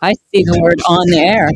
I see the word on the air.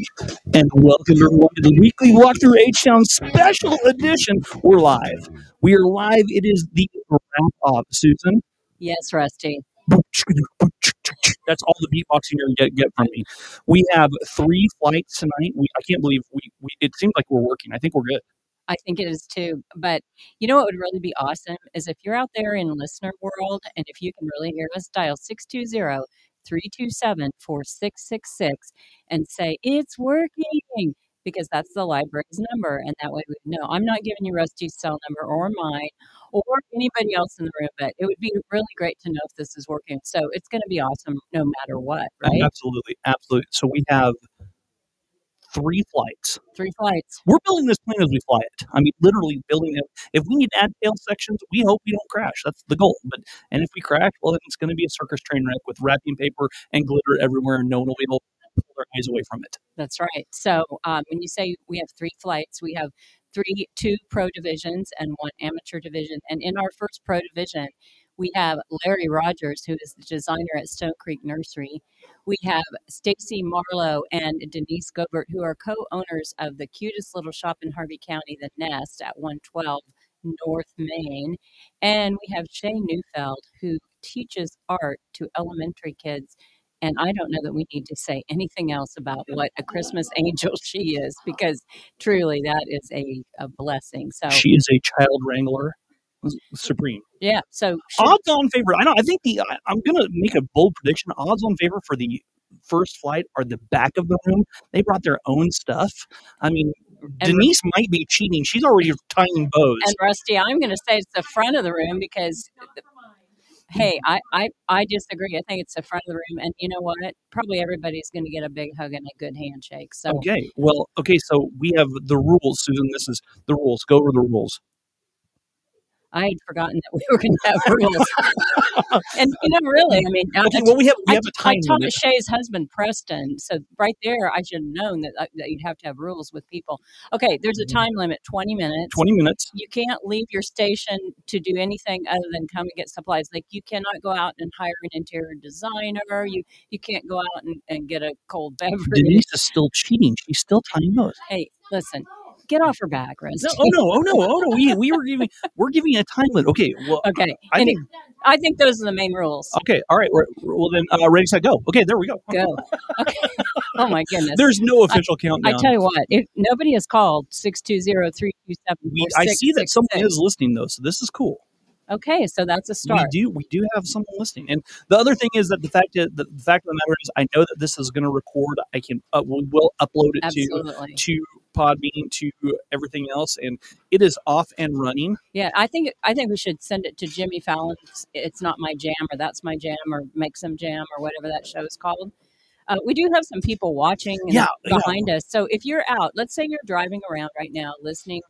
And welcome everyone to the weekly walkthrough H Town special edition. We're live. We are live. It is the wrap up, Susan. Yes, Rusty. That's all the beatboxing you're gonna get, get from me. We have three flights tonight. We I can't believe we, we it seems like we're working. I think we're good. I think it is too. But you know what would really be awesome is if you're out there in listener world and if you can really hear us, dial 620 327 4666 and say, It's working. Because that's the library's number. And that way we know. I'm not giving you Rusty's cell number or mine or anybody else in the room, but it would be really great to know if this is working. So it's going to be awesome no matter what, right? Absolutely, absolutely. So we have three flights. Three flights. We're building this plane as we fly it. I mean, literally building it. If we need to add tail sections, we hope we don't crash. That's the goal. But and if we crash, well, then it's going to be a circus train wreck with wrapping paper and glitter everywhere, and no one will be able to pull their eyes away from it. That's right. So um, when you say we have three flights, we have three, two pro divisions and one amateur division. And in our first pro division, we have Larry Rogers, who is the designer at Stone Creek Nursery. We have Stacy Marlowe and Denise Gobert, who are co-owners of the cutest little shop in Harvey County, The Nest at 112 North Main. And we have Shay Neufeld, who teaches art to elementary kids. And I don't know that we need to say anything else about what a Christmas angel she is, because truly that is a, a blessing. So She is a child wrangler supreme. yeah, so Odds on favor. I know. I think the I, I'm gonna make a bold prediction. Odds on favor for the first flight are the back of the room. They brought their own stuff. I mean, And- Denise might be cheating. She's already tying bows. And Rusty, I'm going to say it's the front of the room because, hey, I, I, I disagree. I think it's the front of the room. And you know what? Probably everybody's going to get a big hug and a good handshake. So Okay. Well, okay. So we have the rules, Susan. This is the rules. Go over the rules. I had forgotten that we were going to have rules. and, you know, really, I mean, I- Okay. Well, we have we I, have a I time taught limit. Shay's husband, Preston. So right there, I should have known that, uh, that you'd have to have rules with people. Okay, there's a time limit, 20 minutes. Twenty minutes. you can't leave your station to do anything other than come and get supplies. Like you cannot go out and hire an interior designer. You you can't go out and, and get a cold beverage. Denise is still cheating. She's still tying bows. Hey, listen, get off her back, Rusty. No, oh no, oh no, oh no. We, we were giving we're giving a time limit. Okay. Well, Okay, I any- think I think those are the main rules. okay. All right. We're, well then, uh, ready, set, go. Okay. There we go. Go. Okay. Oh my goodness. There's no official I countdown. I tell you what, if nobody has called 620-327-4666. I see that someone is listening though, so this is cool. Okay, so that's a start. We do we do have someone listening, and the other thing is that the fact that the, fact of the matter is, I know that this is going to record. I can uh, we will upload it to Absolutely. to Podbean to everything else, and it is off and running. Yeah, I think I think we should send it to Jimmy Fallon. It's Not My Jam or That's My Jam or Make Some Jam or whatever that show is called. Uh, we do have some people watching Yeah, yeah. behind us. So if you're out, let's say you're driving around right now listening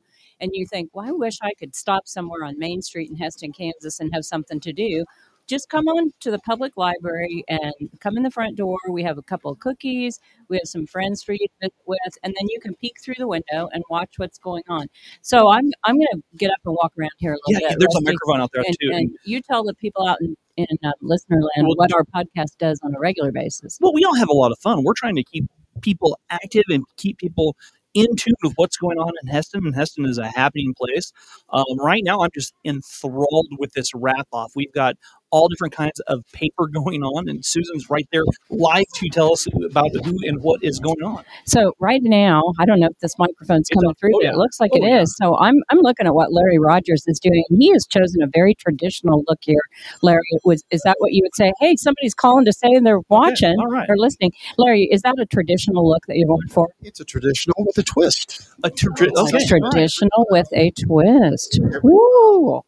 and you think, well, I wish I could stop somewhere on Main Street in Hesston, Kansas and have something to do. Just come on to the public library and come in the front door. We have a couple of cookies. We have some friends for you to visit with, and then you can peek through the window and watch what's going on. So I'm I'm going to get up and walk around here a Yeah, little bit. Yeah, there's a microphone out there and, too. and you tell the people out in, in uh, listener land Well, what our podcast does on a regular basis. well, we all have a lot of fun. We're trying to keep people active and keep people in tune with what's going on in Hesston, and Hesston is a happening place. Um, right now, I'm just enthralled with this wrap off. We've got all different kinds of paper going on, and Susan's right there live to tell us about who and what is going on. So right now, I don't know if this microphone's It's coming on. through, Oh, but yeah. it looks like Oh, it yeah. is. So I'm I'm looking at what Larry Rogers is doing. He has chosen a very traditional look here. Larry, was is that what you would say? Hey, somebody's calling to say they're watching all right. or listening. Larry, is that a traditional look that you're going for? It's a traditional with a twist. A tra- It's okay. traditional with a twist. Woo!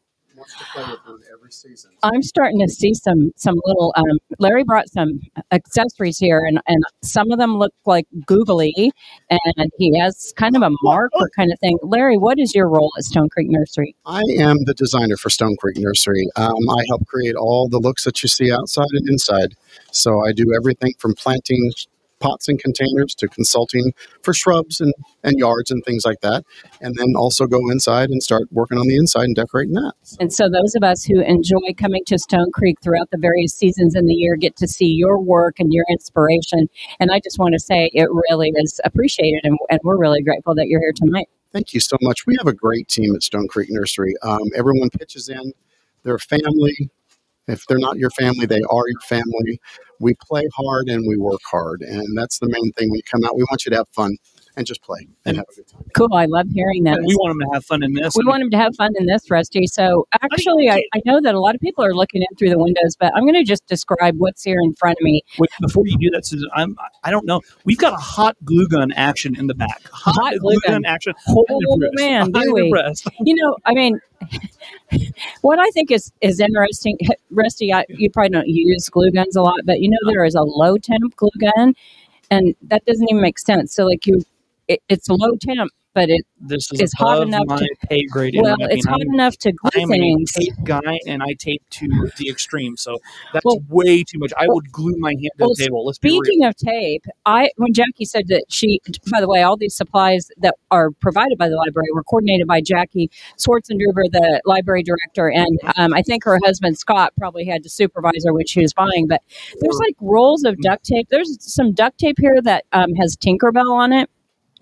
Wants to play with them every season. I'm starting to see some some little. Um, Larry brought some accessories here, and, and some of them look like googly, and he has kind of a marker kind of thing. Larry, what is your role at Stone Creek Nursery? I am the designer for Stone Creek Nursery. Um, I help create all the looks that you see outside and inside. So I do everything from planting pots and containers to consulting for shrubs and, and yards and things like that. And then also go inside and start working on the inside and decorating that. And so, those of us who enjoy coming to Stone Creek throughout the various seasons in the year get to see your work and your inspiration. And I just want to say it really is appreciated, and, and we're really grateful that you're here tonight. Thank you so much. We have a great team at Stone Creek Nursery. Um, everyone pitches in, they're family. If they're not your family, they are your family. We play hard and we work hard. And that's the main thing you come out. We want you to have fun and just play and have a good time. Cool. I love hearing that. And we want them to have fun in this. We want them to have fun in this, Rusty. So, actually, I, I know that a lot of people are looking in through the windows, but I'm going to just describe what's here in front of me. Wait, before you do that, Susan, I'm I don't know. We've got a hot glue gun action in the back. Hot, Hot glue gun. action. Oh, I'm man, do I'm we? impressed. You know, I mean, what I think is is interesting, Rusty. I, you probably don't use glue guns a lot, but you know there is a low temp glue gun, and that doesn't even make sense. So, like you, it, it's low temp, but it This is It's hot enough my to- pay grade. well, I mean, it's hot I'm, enough to glue I'm a things. tape guy, and I tape to the extreme. So that's Well- way too much. I would glue my hand to well, the table. Let's. Speaking of tape, I when Jackie said that she, by the way, all these supplies that are provided by the library were coordinated by Jackie Swartzendruber, the library director, and um, I think her husband Scott probably had to supervise her when she was buying. But there's like rolls of duct tape. There's some duct tape here that um, has Tinkerbell on it.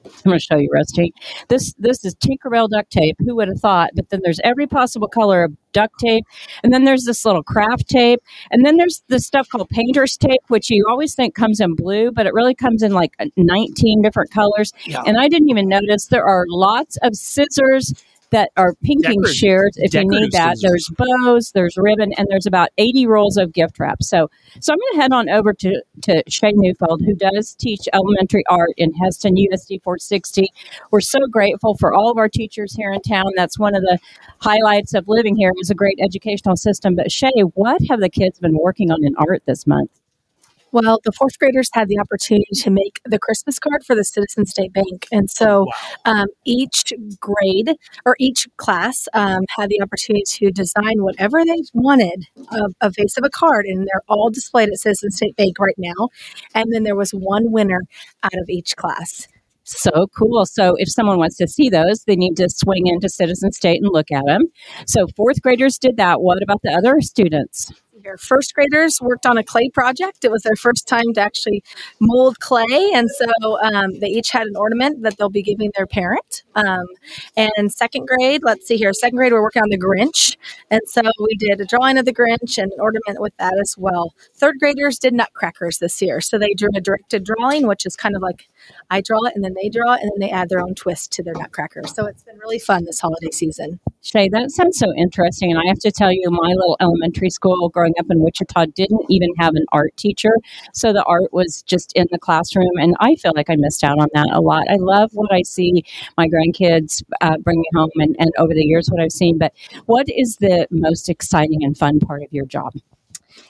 I'm going to show you, Rusty. This this is Tinkerbell duct tape. Who would have thought? But then there's every possible color of duct tape, and then there's this little craft tape, and then there's this stuff called painter's tape, which you always think comes in blue, but it really comes in like 19 different colors. Yeah. And I didn't even notice there are lots of scissors that are pinking Decorative- shears if you need that. scissors. There's bows, there's ribbon, and there's about 80 rolls of gift wrap. So, so I'm going to head on over to to Shay Neufeld, who does teach elementary art in Hesston USD 460. We're so grateful for all of our teachers here in town. That's one of the highlights of living here is a great educational system. But Shay, what have the kids been working on in art this month? Well, the fourth graders had the opportunity to make the Christmas card for the Citizen State Bank. And so um, each grade or each class um, had the opportunity to design whatever they wanted of a face of a card. And they're all displayed at Citizen State Bank right now. And then there was one winner out of each class. So cool. So if someone wants to see those, they need to swing into Citizen State and look at them. So fourth graders did that. What about the other students? Your first graders worked on a clay project. It was their first time to actually mold clay, and so um, they each had an ornament that they'll be giving their parent. Um, and second grade, let's see here, second grade, we're working on the Grinch, and so we did a drawing of the Grinch and an ornament with that as well. Third graders did nutcrackers this year, so they drew a directed drawing, which is kind of like I draw it and then they draw it, and then they add their own twist to their nutcracker. So it's been really fun this holiday season. Shay, that sounds so interesting. And I have to tell you, my little elementary school growing up in Wichita didn't even have an art teacher. So the art was just in the classroom. And I feel like I missed out on that a lot. I love what I see my grandkids uh, bringing home and, and over the years what I've seen. But what is the most exciting and fun part of your job?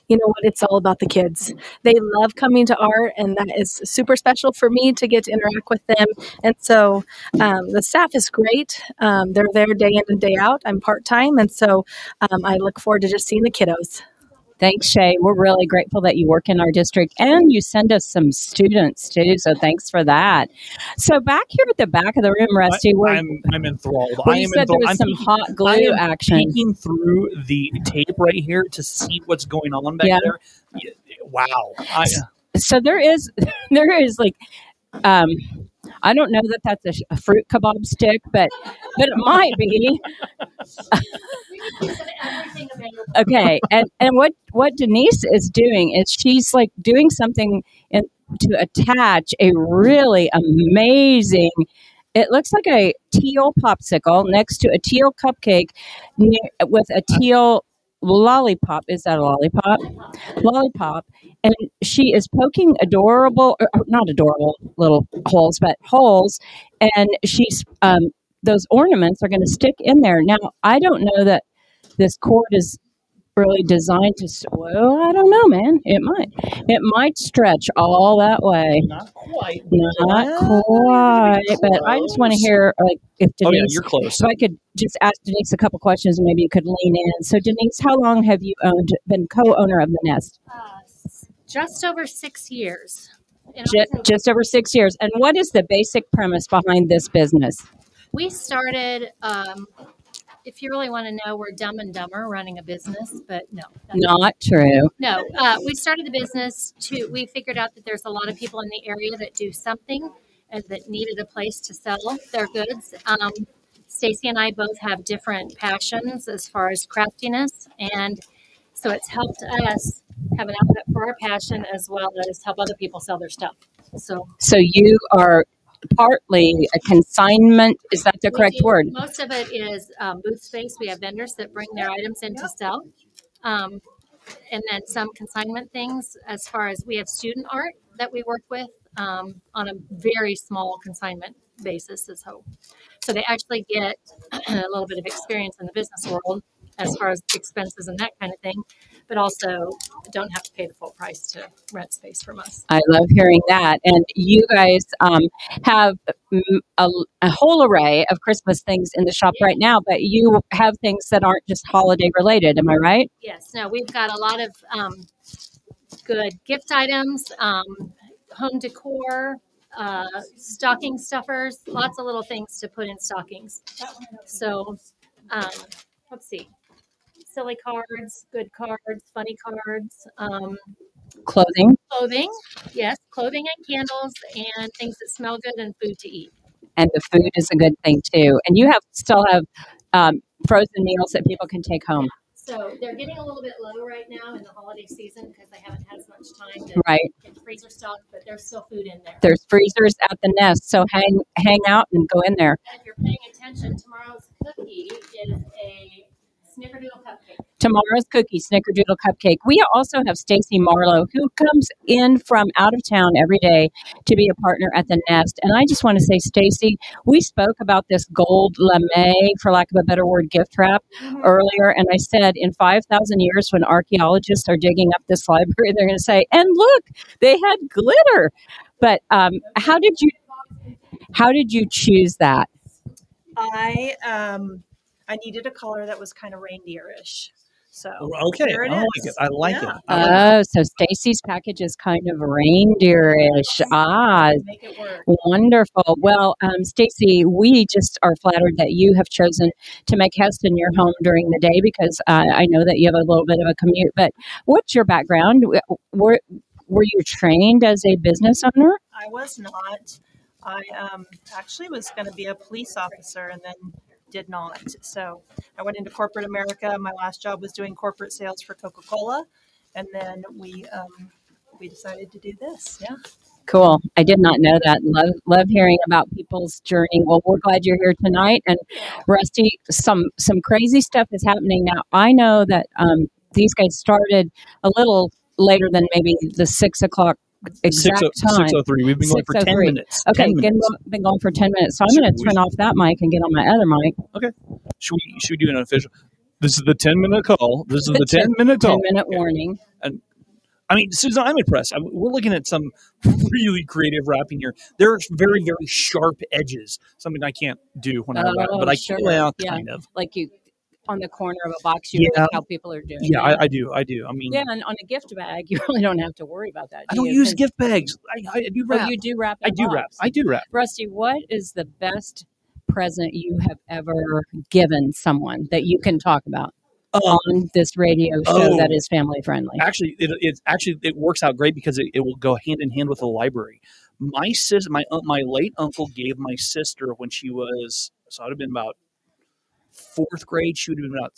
you know what it's all about the kids they love coming to art and that is super special for me to get to interact with them and so um, the staff is great um, they're there day in and day out i'm part-time and so um, i look forward to just seeing the kiddos Thanks, Shay. We're really grateful that you work in our district and you send us some students too. So thanks for that. So back here at the back of the room, Rusty, I'm I'm enthralled. I you am said there was some peeking- hot I glue am action. peeking through the tape right here to see what's going on back Yeah. there. Wow. I, So there is, there is like, um, I don't know that that's a, a fruit kebab stick, but but it might be. okay, and and what what Denise is doing is she's like doing something in, to attach a really amazing. It looks like a teal popsicle next to a teal cupcake with a teal lollipop. Is that a lollipop? Lollipop. And she is poking adorable, or, or not adorable little holes, but holes. And she's, um, those ornaments are going to stick in there. Now, I don't know that this cord is really designed to, s- well, I don't know, man. It might. It might stretch all that way. not quite. Not quite, but I just want to hear like if Denise. Oh yeah, you're close. so I could just ask Denise a couple questions, and maybe you could lean in. So Denise, how long have you owned, been co-owner of the Nest? Uh, just over six years. in Ju- October. just over six years. And what is the basic premise behind this business? we started. Um, if you really want to know, we're dumb and dumber running a business, but no, Not true. No, uh, we started the business to. We figured out that there's a lot of people in the area that do something and that needed a place to sell their goods. Um, Stacy and I both have different passions as far as craftiness, and so it's helped us have an outlet for our passion as well as help other people sell their stuff. So So you are partly a consignment. Is that the we correct do- word? Most of it is um, booth space. We have vendors that bring their items in to sell. Um, and then some consignment things as far as we have student art that we work with um, on a very small consignment basis as hope. So they actually get a little bit of experience in the business world as far as expenses and that kind of thing, but also don't have to pay the full price to rent space from us. I love hearing that. And you guys um, have a, a whole array of Christmas things in the shop right now, but you have things that aren't just holiday related. Am I right? Yes, no, we've got a lot of um, good gift items, um, home decor, uh, stocking stuffers, lots of little things to put in stockings. So, um, let's see. Silly cards, good cards, funny cards, um, Clothing clothing, yes, clothing and candles, and things that smell good and food to eat. and the food is a good thing too. And you have still have um, frozen meals that people can take home, So they're getting a little bit low right now in the holiday season because they haven't had as much time to right? get freezer stock, but there's still food in there. There's freezers at the nest, so hang hang out and go in there. And if you're paying attention, tomorrow's cookie is a snickerdoodle cupcake. Tomorrow's cookie, snickerdoodle cupcake. We also have Stacy Marlowe, who comes in from out of town every day to be a partner at the Nest. And I just want to say, Stacy, we spoke about this gold lame, for lack of a better word, gift wrap earlier, and I said in five thousand years, when archaeologists are digging up this library, they're going to say, "And look, they had glitter." But um, how did you how did you choose that? I um I needed a color that was kind of reindeerish. So Okay, There it I like is. it. I like Yeah. it. I like it. Oh, so Stacy's package is kind of reindeerish. Ah, make it work. Wonderful. Well, um, Stacy, we just are flattered that you have chosen to make Hesston your home during the day because uh, I know that you have a little bit of a commute. But what's your background? Were were you trained as a business owner? I was not. I um actually was going to be a police officer and then did not. So I went into corporate America. My last job was doing corporate sales for Coca-Cola, and then we um we decided to do this. Yeah. Cool. I did not know that. Love love hearing about people's journey. Well, we're glad you're here tonight. And Rusty, some some crazy stuff is happening now. I know that um, these guys started a little later than maybe the six o'clock exact oh, Six oh time. oh three. We've been going for ten oh minutes. Okay, 10 been, minutes. been going for 10 minutes. So I'm going to turn off that mic and get on my other mic. Okay. Should we should we do an official? This is the ten minute call. This is the Ten- ten minute 10 call. minute warning. And I mean, Susan, I'm impressed. I, we're looking at some really creative wrapping here. There are very, very sharp edges. Something I can't do when I wrap, Oh, but I sure. can. Well, Yeah. kind of. Like you on the corner of a box, you Yeah. how people are doing. Yeah. I, I do. I do. I mean, yeah, and on a gift bag, you really don't have to worry about that. I do don't you? use gift bags. I, I do Oh, wrap. you do wrap. I do wrap. I do wrap. Rusty, what is the best present you have ever given someone that you can talk about Um, on this radio show oh. that is family friendly? actually it, it actually it works out great because it, it will go hand in hand with the library my sis my my late uncle gave my sister when she was so i'd have been about fourth grade she would have been about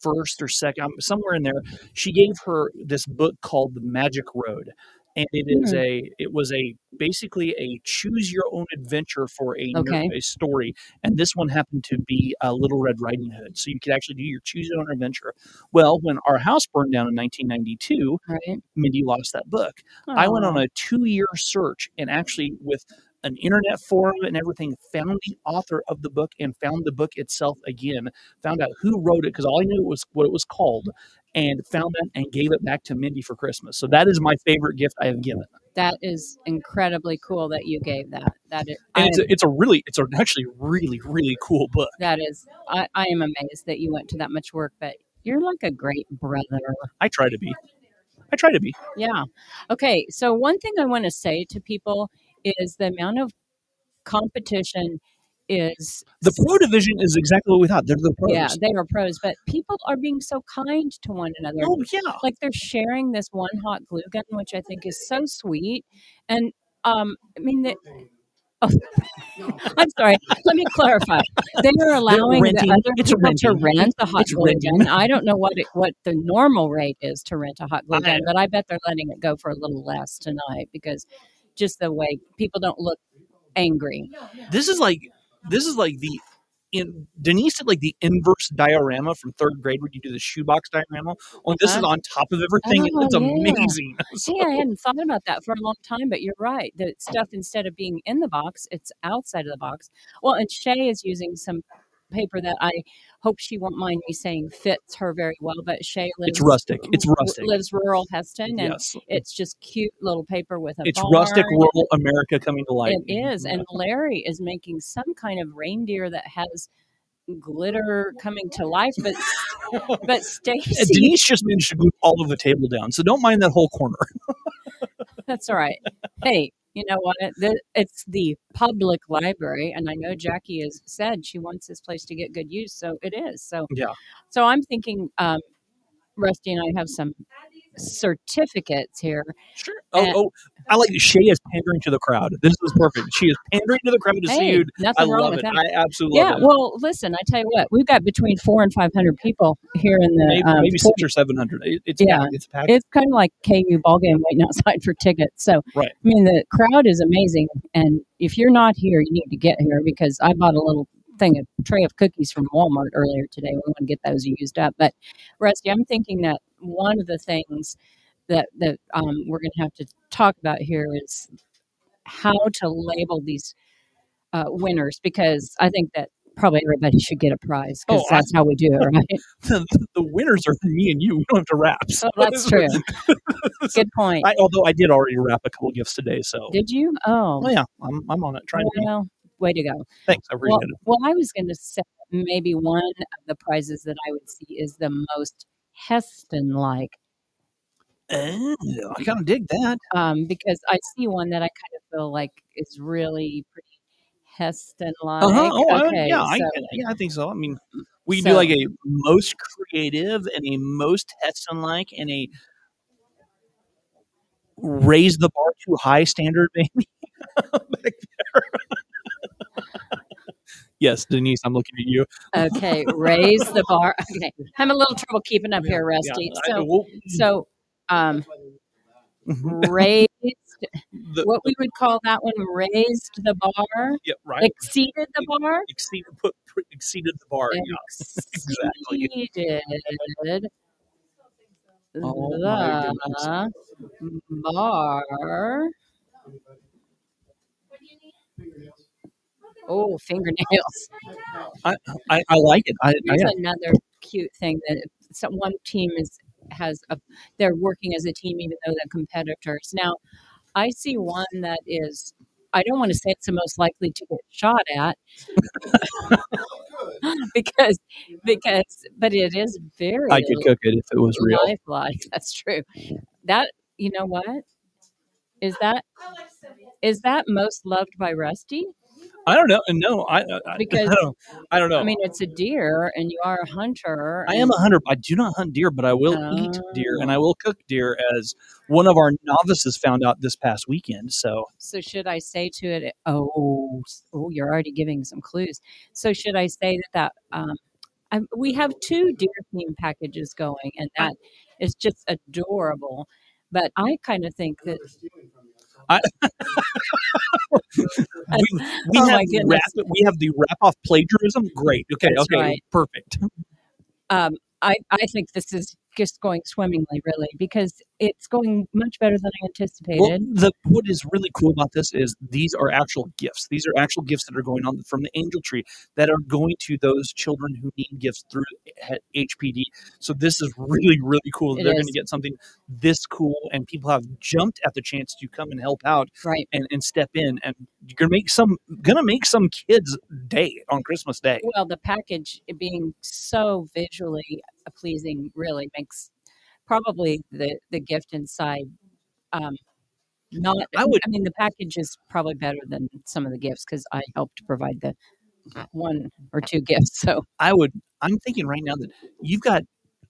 first or second somewhere in there she gave her this book called the magic road and it is Hmm. a it was a basically a choose your own adventure for a, Okay. a story and this one happened to be a little red riding hood so you could actually do your choose your own adventure well when our house burned down in 1992 Right. Mindy lost that book. I went on a two year search and actually, with an internet forum and everything, found the author of the book and found the book itself again, found out who wrote it because all I knew was what it was called, and found that and gave it back to Mindy for Christmas. So that is my favorite gift I have given. That is incredibly cool that you gave that. That is, it's a, it's a really, it's a actually really, really cool book. that is, I, I am amazed that you went to that much work, but you're like a great brother. I try to be. I try to be. Yeah. Okay. So one thing I want to say to people is the amount of competition is The pro division is exactly what we thought. They're the pros. yeah they are pros, but people are being so kind to one another. Oh yeah. Like they're sharing this one hot glue gun, which I think is so sweet. And um, I mean, the, oh, I'm sorry. Let me clarify. They are allowing the other it's people to rent the hot It's glue renting. gun. I don't know what it, what the normal rate is to rent a hot glue gun, but I bet they're letting it go for a little less tonight because just the way people don't look angry. This is like this is like the in Denise did like the inverse diorama from third grade where you do the shoebox diorama. Only this is Uh-huh. on top of everything. Oh, it's yeah. amazing. So- See, I hadn't thought about that for a long time, but you're right. The stuff instead of being in the box, it's outside of the box. Well, and Shay is using some paper that I hope she won't mind me saying fits her very well. But Shay lives it's rustic. It's rustic. lives rural Hesston, and Yes. it's just cute little paper with a It's barn. rustic rural America coming to life. It is, mm-hmm. and Larry is making some kind of reindeer that has glitter coming to life, but but And Stacy, Denise just managed to glue all of the table down, so don't mind that whole corner. That's all right. Hey, you know what? It's the public library, and I know Jackie has said she wants this place to get good use, so it is. So Yeah. So I'm thinking, um, Rusty and I have some certificates here. Sure. Oh, And- oh, I like Shay is pandering to the crowd. This is perfect. She is pandering to the crowd to see you. nothing I wrong love with it. that. I absolutely yeah. Well, listen, I tell you what, we've got between four and five hundred people here in the maybe, um, maybe six or seven hundred. It, it's Yeah. packed. It's packed. it's kind of like KU ball game waiting outside for tickets. So, Right. I mean, the crowd is amazing, and if you're not here, you need to get here because I bought a little thing, a tray of cookies from Walmart earlier today. We want to get those used up. But Rusty, I'm thinking that one of the things that that um, we're going to have to talk about here is how to label these uh, winners because I think that probably everybody should get a prize because Oh, I- that's how we do it, right? the, the winners are me and you. We don't have to wrap. So Oh, that's true. Good point. I, although I did already wrap a couple gifts today, so Did you? Oh, well, yeah, I'm, I'm on it. Trying well, way to go. Thanks, I appreciate Well, it. well, I was going to say maybe one of the prizes that I would see is the most Hesston-like, Oh, I kind of dig that. um, because I see one that I kind of feel like is really pretty Hesston-like. Uh-huh. Oh, I- okay, yeah, I, yeah, I think so. I mean, we So- do like a most creative and a most Hesston-like and a raise the bar too high standard, maybe. Back there. yes, Denise, I'm looking at you. okay, raise the bar. Okay, I'm a little trouble keeping up here, Rusty. I- So, so um, mhm. raised, The- what we would call that one, raised the bar, yeah, right. exceeded the bar. Exceeded, put, put, exceeded the bar. Yeah. exactly. Exceeded Oh, the bar. Oh, fingernails. I, I, I like it. I, I, Here's another cute thing that some, one team is has a they're working as a team even though they're competitors. Now, I see one that is I don't want to say it's the most likely to get shot at because because but it is very I could cook it if it was real. lifelike. That's true. That you know what is that is that most loved by Rusty? I don't know. No, I, I, I- Because- I don't. I don't know. I mean, it's a deer, and you are a hunter. I am a hunter. I do not hunt deer, but I will eat deer and I will cook deer, as one of our novices found out this past weekend. So So should I say to it? Oh, oh, you're already giving some clues. So should I say that that um, I, we have two deer theme packages going, and that is just adorable. But I kind of think that we, we Oh have we have the wrap off plagiarism. Great. Okay. That's okay. right. Perfect. um, I I think this is just going swimmingly, really, because it's going much better than I anticipated. Well, the what is really cool about this is these are actual gifts. These are actual gifts that are going on from the Angel Tree that are going to those children who need gifts through HPD. So this is really really cool. It They're going to get something this cool, and people have jumped at the chance to come and help out right. and, and step in, and you're gonna make some gonna make some kids' day on Christmas Day. Well, the package being so visually pleasing really makes probably the the gift inside. Um, not, I would- I mean, the package is probably better than some of the gifts because I helped provide the one or two gifts. So I would. I'm thinking right now that you've got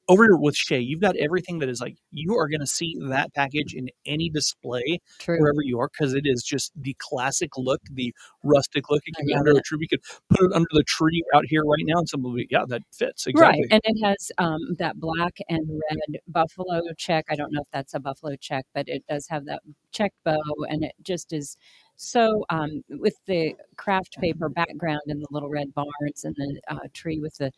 over here with Shay. You've got everything that is like you are going to see that package in any display true. wherever you are because it is just the classic look, the rustic look. It can be under a tree. We could put it under the tree out here right now, and be, yeah, that fits exactly. Right, and it has um, that black and red buffalo check. I don't know if that's a buffalo check, but it does have that check bow, and it just is so um, with the craft paper background and the little red barns and the uh, tree with the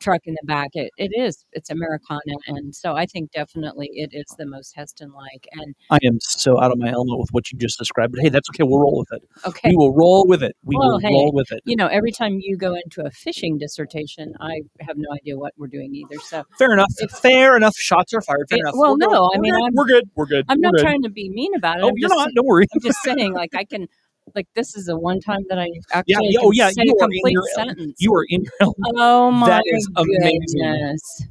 truck in the back. It, it is it's Americana, and so I think definitely it is the most Hesston like. And I am so out of my element with what you just described, but hey, that's okay. We'll roll with it. okay, We will roll with it. We Well, will hey, roll with it. you know, every time you go into a fishing dissertation, I have no idea what we're doing either. So Fair enough. Fair enough. Shots are fired. Fair It- enough. well, We're good. no, I We're mean, good. I'm- we're good. We're good. I'm We're not good. trying to be mean about it. Oh, I'm you're just not. Don't worry. I'm just saying, like I can, like this is the one time that I actually Yeah. yeah, Oh, yeah. say You a are in complete your sentence. you are in your element. oh my That is amazing. goodness!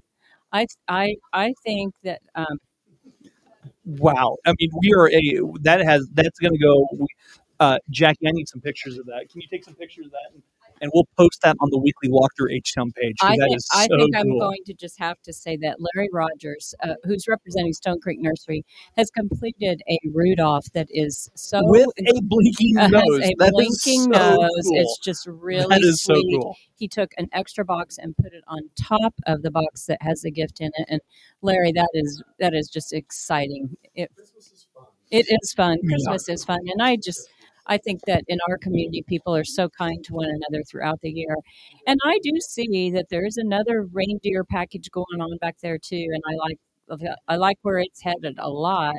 I I I think that um, Wow. I mean, we are a that has that's going to go. Uh, Jackie, I need some pictures of that. Can you take some pictures of that? And, and we'll post that on the weekly Walkthrough H Town page. 'cause I that think is I so think I'm cool. going to just have to say that Larry Rogers, uh, who's representing Stone Creek Nursery, has completed a Rudolph that is so with a blinking uh, has nose. a That is blinking so nose. cool. It's just really that is so cool. he took an extra box and put it on top of the box that has the gift in it. And Larry, that is that is just exciting. It it is fun. Yeah. Christmas is fun, and I just I think that in our community, people are so kind to one another throughout the year. And I do see that there's another reindeer package going on back there too, and I like I like where it's headed a lot.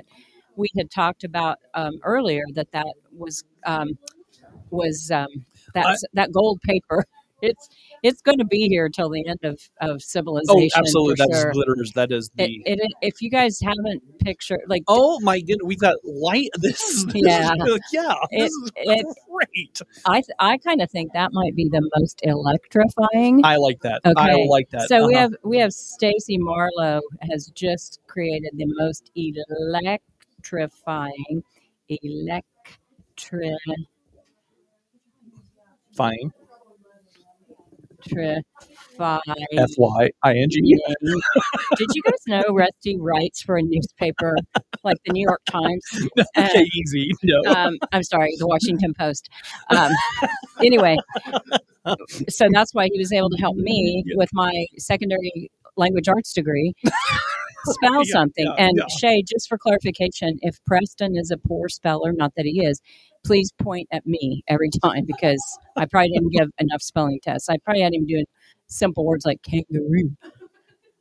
We had talked about um, earlier that that was um, was um, that's that gold paper. It's it's going to be here till the end of, of civilization. Oh, civilization. absolutely. for That is sure. glitters. That is the. It, it, if you guys haven't pictured, like, oh my goodness, we've got light. This is this Yeah. Is, yeah. This It- is it- great. I I kind of think that might be the most electrifying. I like that. Okay. I like that. So we Uh-huh. have we have Stacy Marlowe has just created the most electrifying electri fine. Electrifying. F Y I N G. Did you guys know Rusty writes for a newspaper like the New York Times? Okay, easy. No. um, I'm sorry, the Washington Post. Um, anyway, so that's why he was able to help me with my secondary language arts degree spell Yeah, something. yeah, and yeah. Shay, just for clarification, if Preston is a poor speller, not that he is, please point at me every time because I probably didn't give enough spelling tests. I probably had him doing simple words like kangaroo.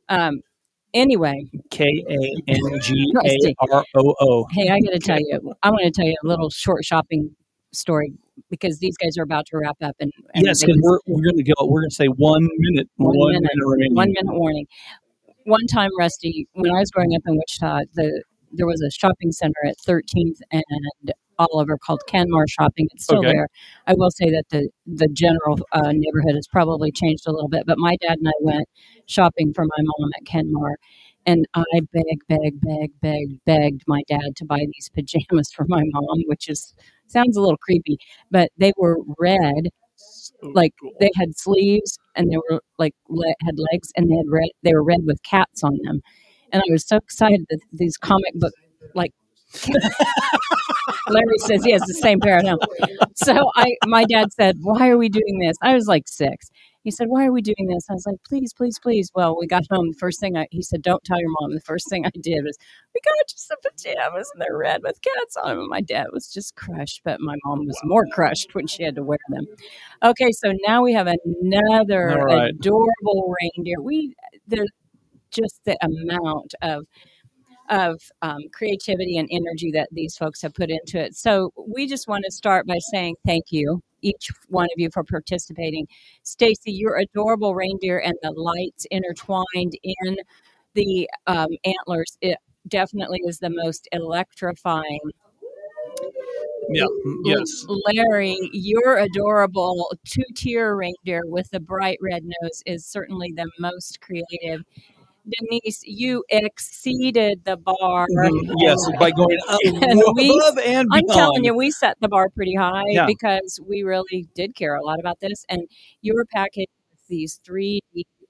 Um, anyway, K A N G A. R O O. Hey, I got to tell you, I want to tell you a little short shopping story because these guys are about to wrap up and, and Yes, because we're we're going to go. We're going to say one minute. One One, minute. minute remaining. one minute warning. One time, Rusty, when I was growing up in Wichita, the there was a shopping center at 13th and Oliver called Canmar Shopping. It's still Okay. there. I will say that the the general uh, neighborhood has probably changed a little bit, but my dad and I went shopping for my mom at Canmar. And I begged, begged, begged, begged, begged my dad to buy these pajamas for my mom, which is sounds a little creepy, but they were red Oh, like, cool. they had sleeves and they were like le- had legs and they had red they were red with cats on them. And i was so excited that these comic book like larry says he has the same pair now so i my dad said why are we doing this? I was like six he said why are we doing this? I was like please please please. Well we got home the first thing i he said don't tell your mom. The first thing i did was we got you some pajamas and they're red with cats on them and my dad was just crushed but my mom was more crushed when she had to wear them. Okay, so now we have another right. adorable reindeer. We the just the amount of of um, creativity and energy that these folks have put into it. So we just want to start by saying thank you, each one of you, for participating. Stacy, your adorable reindeer and the lights intertwined in the um, antlers. It definitely is the most electrifying yeah. Yes. Larry, your adorable two tier reindeer with the bright red nose is certainly the most creative. Denise, you exceeded the bar. Mhm. Yes, by going up, And we- above and I'm telling you, we set the bar pretty high Yeah. because we really did care a lot about this. And your package with these three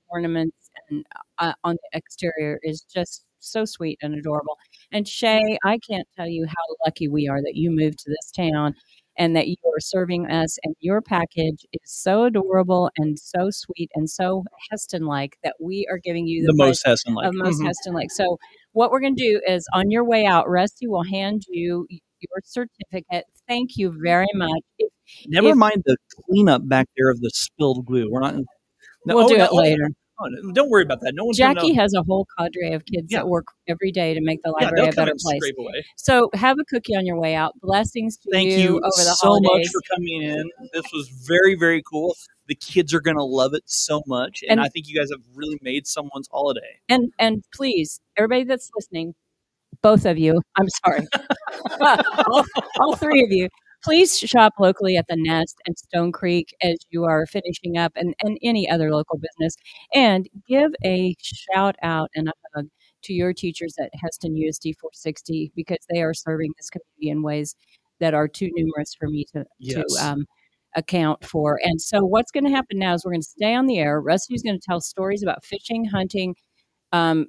ornaments and uh, on the exterior is just so sweet and adorable. And Shay, I can't tell you how lucky we are that you moved to this town and that you are serving us. And your package is so adorable and so sweet and so Hesston like that we are giving you the the, most Hesston like. most Mhm. Hesston Lake. So what we're going to do is on your way out, Rusty will hand you your certificate. Thank you very much. If- Never if- mind the cleanup back there of the spilled glue. We're not. No, we'll oh, do no, it oh, later. Don't worry about that. No one's gonna Jackie has a whole cadre of kids Yeah. that work every day to make the library they'll a better place. So have a cookie on your way out. Blessings to Thank you, you over the so much for coming in. This was very, very cool. The kids are going to love it so much. And, And- I think you guys have really made someone's holiday. and and please, everybody that's listening, both of you, I'm sorry, all, all three of you, please shop locally at the Nest and Stone Creek as you are finishing up, and and any other local business, and give a shout out and a hug to your teachers at Hesston USD 460 because they are serving this community in ways that are too numerous for me to Yes. to um, account for. And so, what's going to happen now is we're going to stay on the air. Rusty's going to tell stories about fishing, hunting, um,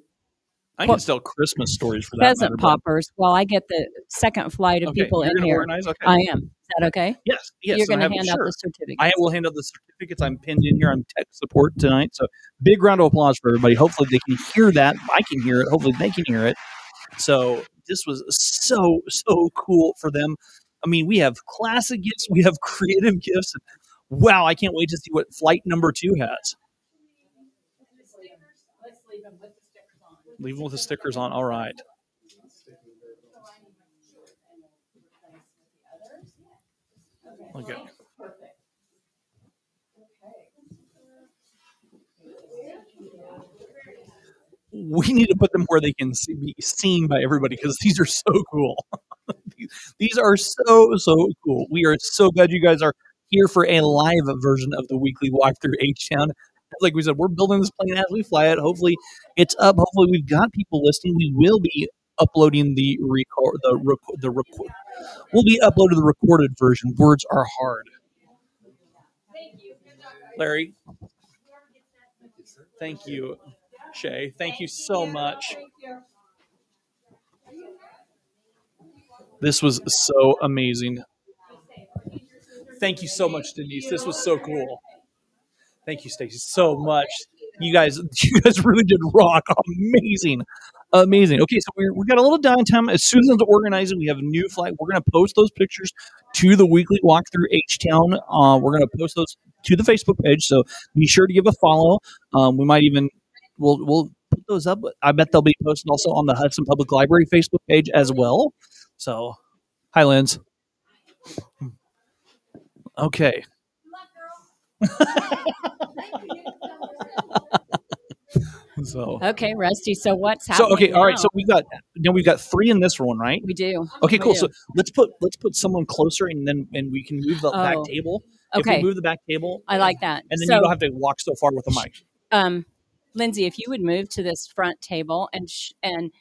I can tell Christmas stories for that. pheasant matter, but- poppers while I get the second flight of Okay, people in here. Organize? Okay. I am. Is that okay? yes, yes. You're going to hand out the certificates. I will hand out the certificates. I'm pinned in here. I'm tech support tonight. So big round of applause for everybody. Hopefully they can hear that. I can hear it. Hopefully they can hear it. So this was so, so cool for them. I mean, we have classic gifts. We have creative gifts. Wow, I can't wait to see what flight number two has. Leave them with the stickers on. All right. Okay. We need to put them where they can see, be seen by everybody because these are so cool. These- are so so cool. We are so glad you guys are here for a live version of the weekly walk through H Town. Like we said, we're building this plane as we fly it. Hopefully, it's up. Hopefully, we've got people listening. We will be uploading the record the record the record. We'll be uploading the recorded version. Words are hard. Thank you, Larry. Thank you, Shay. Thank you so much. This was so amazing. Thank you so much, Denise. This was so cool. Thank you, Stacy, so much. You guys, you guys really did rock. Amazing, amazing. Okay, so we're, we got a little downtime. As Susan's organizing, we have a new flight. We're going to post those pictures to the weekly walk through H Town. Uh, we're going to post those to the Facebook page. So be sure to give a follow. Um, we might even we'll we'll put those up. I bet they'll be posted also on the Hesston Public Library Facebook page as well. So, hi, Linz. Okay. so Okay, Rusty. So what's so happening? okay all right now? so we've got now we've got three in this one right we do. okay cool do. so let's put let's put someone closer and then and we can move the back Oh, table if Okay, we move the back table I like that. and then so, you don't have to walk so far with the mic um, Lindsay, if you would move to this front table and sh- and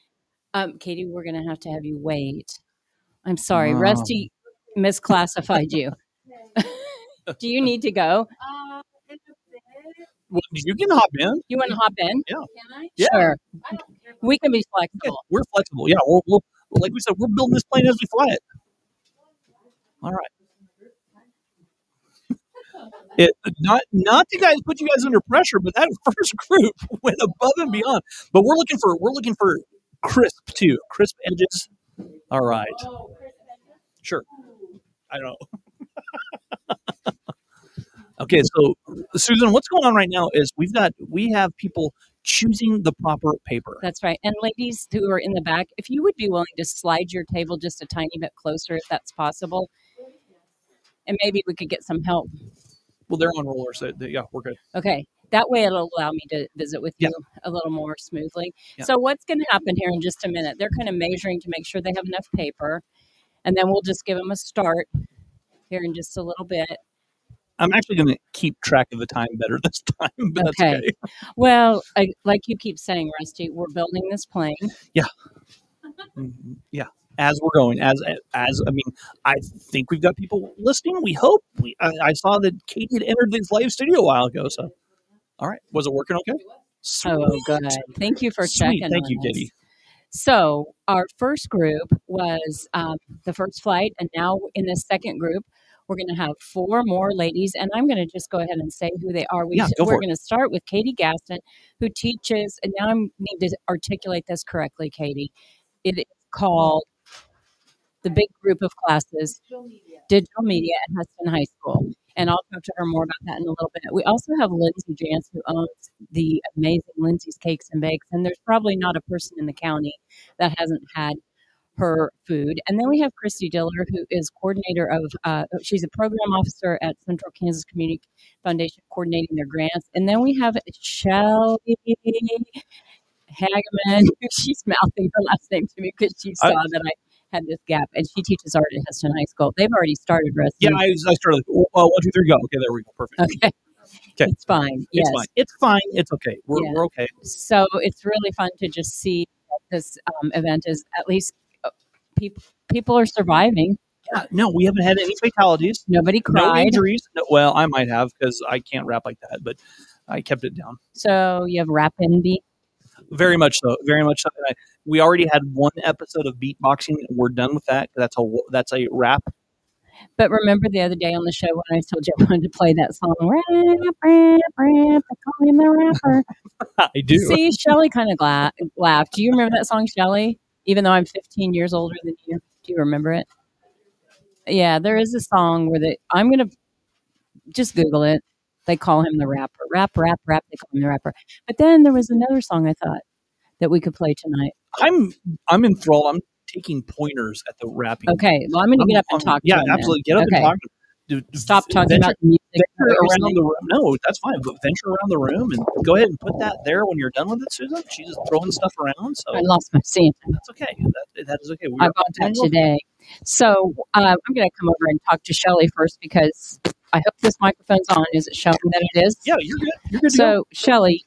um, Katie, we're going to have to have you wait. I'm sorry, Oh. Rusty misclassified you. Do you need to go? well, you can hop in You want to hop in? Yeah. Can I? Yeah. Sure. We can be Yeah, flexible. we're flexible yeah we'll, we'll like we said we're building this plane as we fly it all right it, not not to guys put you guys under pressure, but that first group went above and beyond. But we're looking for we're looking for crisp too, crisp edges. All right, sure. I don't know. okay, so Susan, what's going on right now is we've got we have people choosing the proper paper. That's right. And ladies who are in the back, if you would be willing to slide your table just a tiny bit closer, if that's possible, and maybe we could get some help. Well, they're on rollers, so they- yeah, we're good. Okay. That way it'll allow me to visit with Yeah. you a little more smoothly. Yeah. So what's going to happen here in just a minute? They're kind of measuring to make sure they have enough paper. And then we'll just give them a start here in just a little bit. I'm actually going to keep track of the time better this time, but that's Okay. okay. Well, I, like you keep saying, Rusty, we're building this plane. Mhm. Yeah, as we're going, as as I mean, I think we've got people listening. We hope. We I, I saw that Katie had entered this live studio a while ago. So, all right, was it working okay? Oh, good. Thank you for Sweet. checking. Thank you, us. Katie. So our first group was um, the first flight, and now in the second group, we're going to have four more ladies, and I'm going to just go ahead and say who they are. We, Yeah, go we're going to start with Katie Gaston, who teaches, and now I need to articulate this correctly, Katie. It is called the big group of classes, digital media at Hesston High School. And I'll talk to her more about that in a little bit. We also have Lindsay Jantz, who owns the amazing Lindsay's Cakes and Bakes. And there's probably not a person in the county that hasn't had her food. And then we have Christy Diller, who is coordinator of, uh, she's a program officer at Central Kansas Community Foundation, coordinating their grants. And then we have Shelly Hageman. She's mouthing her last name to me because she saw I- that I had this gap. And she teaches art at Hesston High School. They've already started, Rusty. Yeah, I, I started. Uh, one, two, three, go. Okay, there we go. Perfect. Okay. Okay. It's fine. Yes. It's fine. It's fine. It's okay. We're, Yeah. we're okay. So it's really fun to just see this um, event is at least people people are surviving. Yeah, no, we haven't had any fatalities. Nobody cried. No injuries. No, well, I might have because I can't rap like that, but I kept it down. so you have rap envy. Very much so. Very much so. I, we already had one episode of beatboxing. We're done with that. That's a that's a rap. But remember the other day on the show when I told you I wanted to play that song, rap, rap, rap, they call him the rapper. I do. See, Shelly kind of gla- laughed. Do you remember that song, Shelly? Even though I'm 15 years older than you, do you remember it? Yeah, there is a song where they. I'm gonna just Google it. They call him the rapper. Rap, rap, rap. They call him the rapper. But then there was another song I thought that we could play tonight. I'm I'm enthralled. I'm taking pointers at the rapping. Okay, well, I'm going to get up and talk. Yeah, to absolutely. Get up okay. and talk. Stop talking venture, about the music. venture around the room. No, that's fine. But venture around the room and go ahead and put that there when you're done with it, Susan. She's just throwing stuff around, so I lost my scent. that's okay. That, that is okay. We I bought that today. So uh, I'm going to come over and talk to Shelly first because I hope this microphone's on. Is it showing that it is? Yeah, you're good. You're good. go. So, Shelly,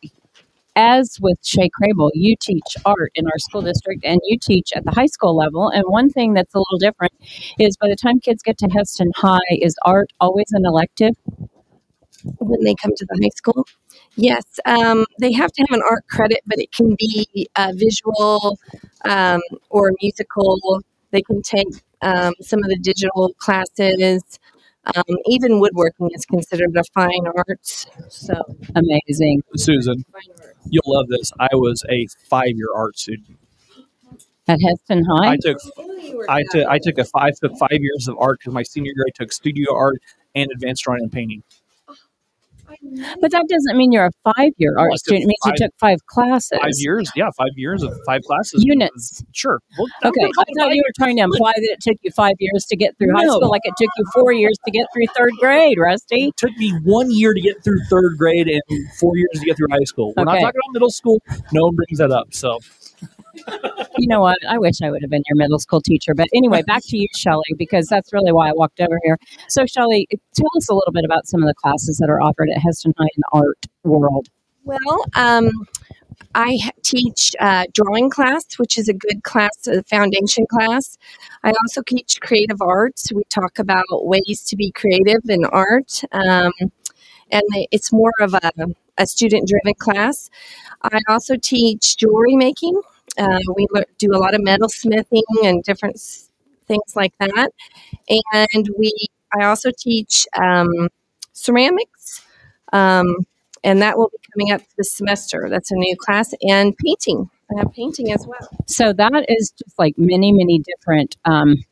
as with Shay Crable, you teach art in our school district and you teach at the high school level. And one thing that's a little different is by the time kids get to Hesston High, is art always an elective? when they come to the high school. Yes, um, they have to have an art credit, but it can be uh, visual um, or musical. They can take um, some of the digital classes. Um, even woodworking is considered a fine art. So, Amazing. Susan, you'll love this. I was a five-year art student. At Hesston High? I took I took I took a five took five years of art because my senior year I took studio art and advanced drawing and painting. But that doesn't mean you're a five year art I took student. It means five- you took five classes. Five years, yeah, five years of five classes. Units. Sure. Well, Okay, I thought you were trying to imply that it took you five years to get through high school, like it took you four years to get through third grade, Rusty. It took me one year to get through third grade and four years to get through high school. We're not talking about middle school. No one brings that up. So You know what? I wish I would have been your middle school teacher. But anyway, back to you, Shelley, because that's really why I walked over here. So, Shelley, tell us a little bit about some of the classes that are offered at Hesston High in the art world. Well, um, I teach uh, drawing class, which is a good class, a foundation class. I also teach creative arts. We talk about ways to be creative in art, um, and it's more of a, a student driven class. I also teach jewelry making. Uh, we do a lot of metal smithing and different things like that. And we, I also teach um, ceramics. Um, and that will be coming up this semester. That's a new class, and painting. I have painting as well. So, that is just like many, many different. Um,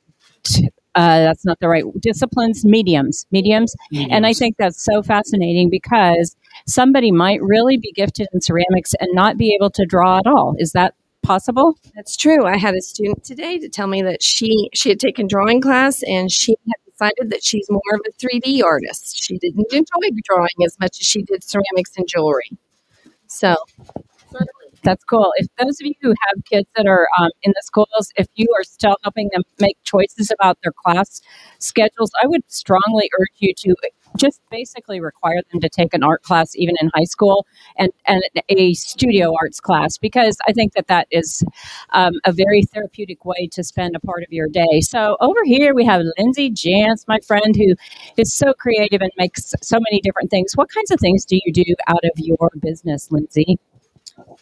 t- uh, that's not the right disciplines, mediums, mediums. And I think that's so fascinating because somebody might really be gifted in ceramics and not be able to draw at all. Is that possible? That's true. I had a student today to tell me that she she had taken drawing class and she had decided that she's more of a 3D artist. She didn't enjoy drawing as much as she did ceramics and jewelry. So That's cool. If those of you who have kids that are um, in the schools, if you are still helping them make choices about their class schedules, I would strongly urge you to just basically require them to take an art class even in high school and, and a studio arts class because I think that that is um, a very therapeutic way to spend a part of your day. So over here we have Lindsay Jantz, my friend, who is so creative and makes so many different things. What kinds of things do you do out of your business, Lindsay?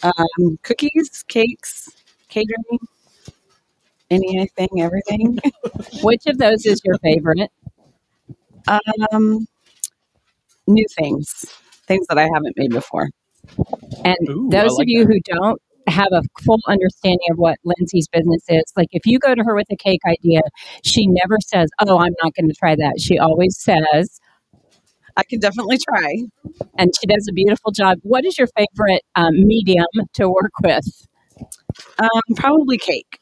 Um, cookies, cakes, catering, anything, everything. Which of those is your favorite? Um, new things, things that I haven't made before. And Ooh, those like of you who don't have a full understanding of what Lindsay's business is, like if you go to her with a cake idea, she never says, Oh, I'm not going to try that. She always says, I can definitely try. and she does a beautiful job. What is your favorite um, medium to work with? Um, probably cake.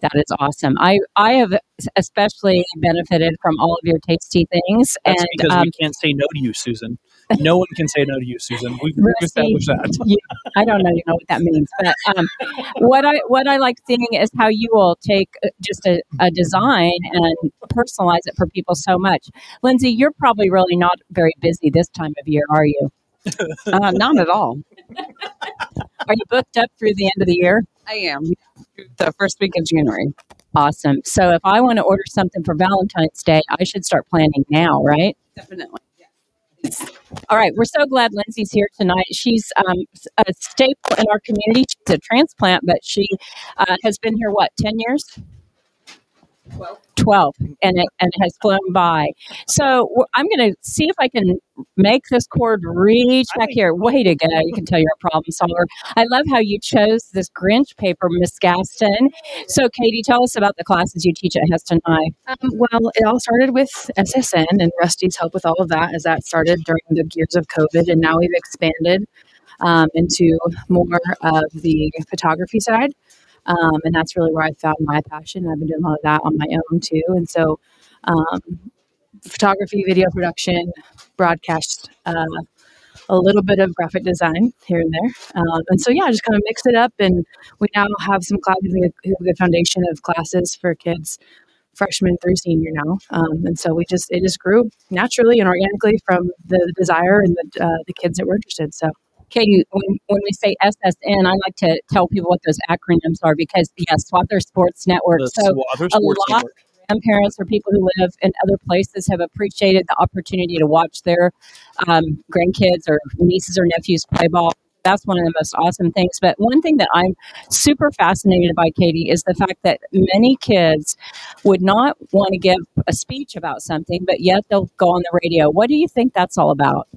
That is awesome. I, I have especially benefited from all of your tasty things. That's and because um, we can't say no to you, Susan. No one can say no to you, Susan. We've, established that. you- I don't know, you know what that means, but um, what I what I like seeing is how you will take uh, just a, a design and personalize it for people so much. Lindsay, you're probably really not very busy this time of year, are you? Uh, not at all. Are you booked up through the end of the year? I am. The first week of January. Awesome. So if I want to order something for Valentine's Day, I should start planning now, right? Definitely. All right, we're so glad Lindsay's here tonight. She's um, a staple in our community. She's a transplant, but she uh, has been here what ten years? 12 and it, and it has flown by. So i'm going to see if i can make this cord reach back here. Way to go. You can tell you're a problem solver. I love how you chose this grinch paper miss gaston. So katie tell us about the classes you teach at hesston high. Um, well, it all started with SSN and Rusty's help with all of that, as that started during the years of COVID, and now we've expanded um, into more of the photography side, um, and that's really where I found my passion. I've been doing a lot of that on my own too, and so um, photography, video production, broadcast. Uh, a little bit of graphic design here and there, um, and so yeah, I just kind of mix it up. And we now have some classes, we have a good foundation of classes for kids freshman through senior now. Um, and so we just it just grew naturally and organically from the desire and the uh, the kids that were interested. So Katie, when, when we say SSN, I like to tell people what those acronyms are because, yes, Swather Sports Network. The So, Swather a Sports lot Network. grandparents or people who live in other places have appreciated the opportunity to watch their um, grandkids or nieces or nephews play ball. That's one of the most awesome things. But one thing that I'm super fascinated by, Katie, is the fact that many kids would not want to give a speech about something, but yet they'll go on the radio. What do you think that's all about?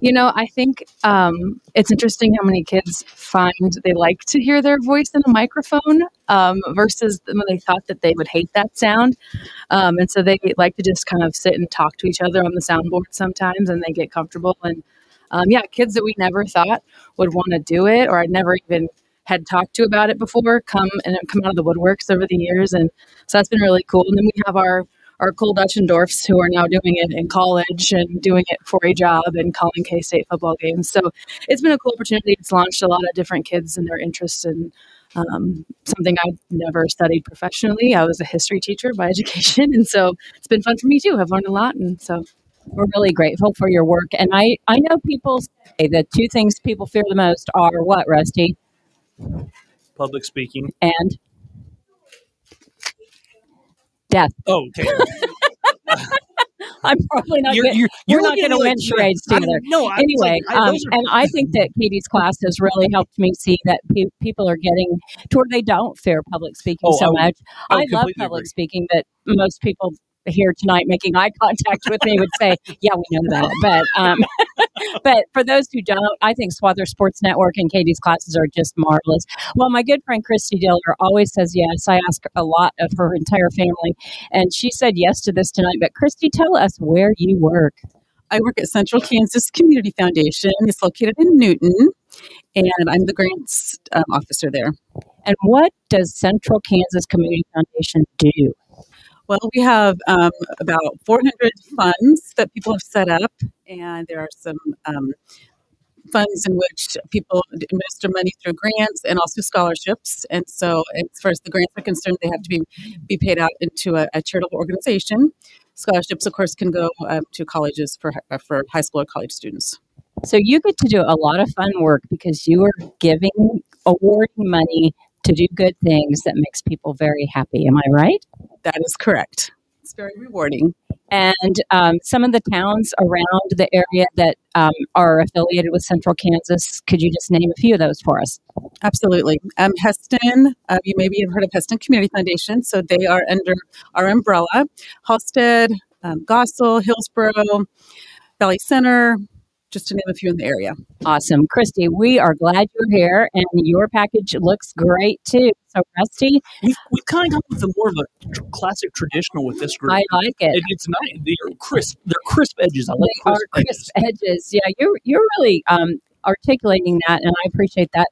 You know, I think um, it's interesting how many kids find they like to hear their voice in a microphone um, versus when they thought that they would hate that sound. Um, and so they like to just kind of sit and talk to each other on the soundboard sometimes and they get comfortable. And um, yeah, kids that we never thought would want to do it or I'd never even had talked to about it before come and come out of the woodworks over the years. And so that's been really cool. And then we have our our Cole Dutchendorfs who are now doing it in college and doing it for a job and calling K State football games. So it's been a cool opportunity. It's launched a lot of different kids and their interests in um, something I'd never studied professionally. I was a history teacher by education, and so it's been fun for me too. I've learned a lot, and so We're really grateful for your work. And I, I know people say the two things people fear the most are what, Rusty? Public speaking. And death. Oh, okay. I'm probably not You're, you're, you're not going to win charades together. No, I'm Anyway, like, I- um, are- and I think that Katie's class has really helped me see that pe- people are getting to where they don't fear public speaking Oh, so I much. I I, love public agree. speaking, but most people here tonight making eye contact with me would say, "Yeah, we know that." But um, but for those who don't, I think Swather Sports Network and Katie's classes are just marvelous. Well, my good friend Christy Diller always says yes. I ask a lot of her entire family, and she said yes to this tonight. But Christy, tell us where you work. I work at Central Kansas Community Foundation. It's located in Newton, and I'm the grants um, officer there. And what does Central Kansas Community Foundation do? Well, we have um, about 400 funds that people have set up, and there are some um, funds in which people administer money through grants and also scholarships. And so, as far as the grants are concerned, they have to be be paid out into a, a charitable organization. scholarships, of course, can go um, to colleges for uh, for high school or college students. So you get to do a lot of fun work because you are giving, awarding money to do good things that makes people very happy. Am I right? That is correct. It's very rewarding. And um, some of the towns around the area that um, are affiliated with Central Kansas, could you just name a few of those for us? Absolutely. Um, Hesston, uh, you maybe have heard of Hesston Community Foundation, so they are under our umbrella. Halstead, um, Goessel, Hillsboro, Valley Center, just to name a few in the area. Awesome. Christy, we are glad you're here and your package looks great too. So, Rusty, We've, we've kind of gone with more of a tr- classic traditional with this group. I like it. It- it's nice. They're crisp. They're crisp edges. I like They are crisp edges. edges. Yeah, you're you're really um, articulating that, and I appreciate that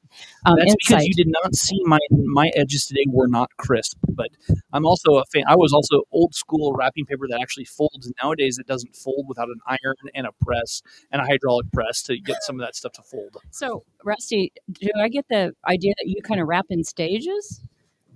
um, That's because you did not see my my edges today were not crisp. But I'm also a fan. I was also old school wrapping paper that actually folds. Nowadays, it doesn't fold without an iron and a press and a hydraulic press to get some of that stuff to fold. So, Rusty, do I get the idea that you kind of wrap in stages?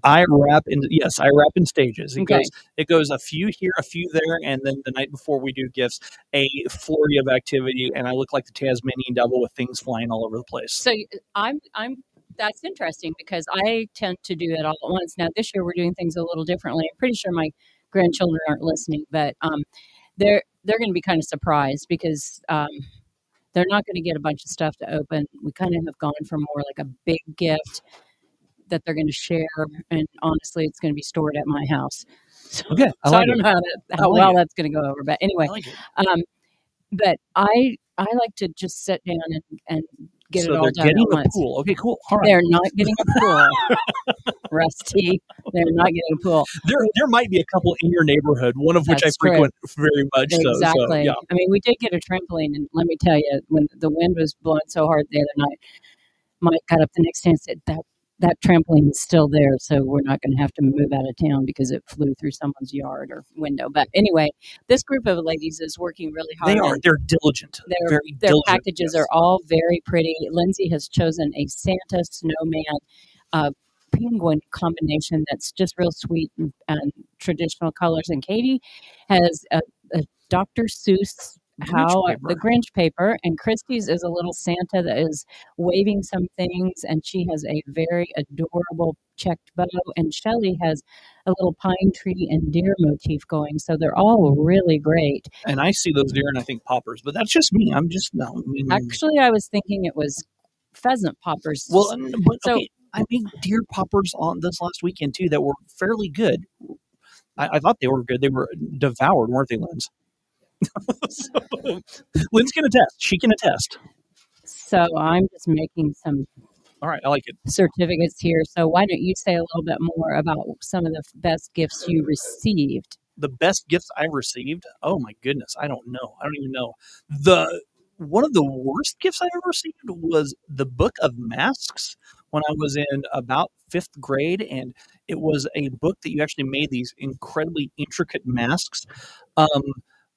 I wrap in yes, I wrap in stages. It Okay. goes it goes a few here, a few there, and then the night before we do gifts, a flurry of activity, and I look like the Tasmanian devil with things flying all over the place. So, I'm I'm that's interesting because I tend to do it all at once. Now, this year we're doing things a little differently. I'm pretty sure my grandchildren aren't listening, but um, they're they're going to be kind of surprised because um, they're not going to get a bunch of stuff to open. We kind of have gone for more like a big gift that they're going to share, and honestly, it's going to be stored at my house. So, Okay, I so I don't it. know how, that, how like well it. that's going to go over, but anyway, like um, but I I like to just sit down and, and get so it all they're done getting at a once. pool. Okay, cool. All right. They're not getting a pool, Rusty. They're not getting a pool. there there might be a couple in your neighborhood, one of which That's I true. frequent very much. So, so, Exactly. yeah. I mean, we did get a trampoline, and let me tell you, when the wind was blowing so hard the other night, Mike got up the next day and said that that trampoline is still there, so we're not going to have to move out of town because it flew through someone's yard or window. But anyway, this group of ladies is working really hard. They are. They're diligent. Their, very their diligent. packages yes. are all very pretty. Lindsay has chosen a Santa snowman uh, penguin combination that's just real sweet and, and traditional colors. And Katie has a, a Dr. Seuss how paper. the Grinch paper, and Christie's is a little Santa that is waving some things, and she has a very adorable checked bow, and Shelley has a little pine tree and deer motif going. So they're all really great. and I see those deer and I think poppers, but that's just me. I'm just no. I mean, Actually, I was thinking it was pheasant poppers. well, but so- okay, I made deer poppers on this last weekend too that were fairly good. I, I thought they were good. They were devoured, weren't they, Linz? so, Linz can attest. She can attest. So I'm just making some All right, I like it. certificates here. So why don't you say a little bit more about some of the best gifts you received? the best gifts I received. Oh my goodness, I don't know. I don't even know. The one of the worst gifts I ever received was the book of masks when I was in about fifth grade, and it was a book that you actually made these incredibly intricate masks. Um,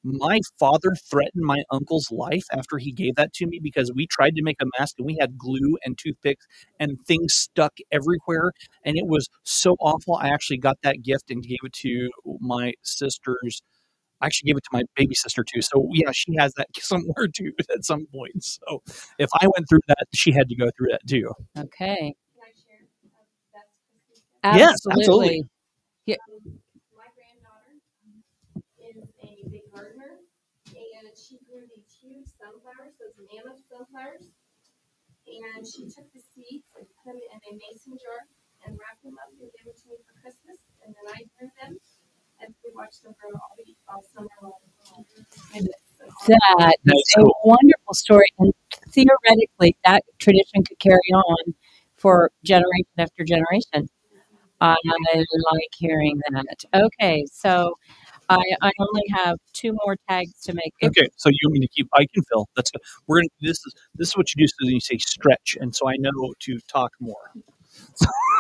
my father threatened my uncle's life after he gave that to me because we tried to make a mask and we had glue and toothpicks and things stuck everywhere and it was so awful. I actually got that gift and gave it to my sister's. I actually gave it to my baby sister too. So yeah, she has that somewhere too at some point. So if I went through that, she had to go through that too. Okay. Yes, absolutely. my granddaughter is a big gardener, and she grew these huge sunflowers, those mammoth sunflowers. And she took the seeds and put them in a mason jar and wrapped them up and gave them to me for Christmas. And then I grew them, and we watched them grow all, the, all summer long. And it's an awesome- That is That's a cool. wonderful story. And theoretically, that tradition could carry on for generation after generation. I like hearing that. Okay, so I, I only have two more tags to make. Okay, so you want me to keep? I can fill. That's good. We're gonna. This is this is what you do. So you say stretch, and so I know to talk more.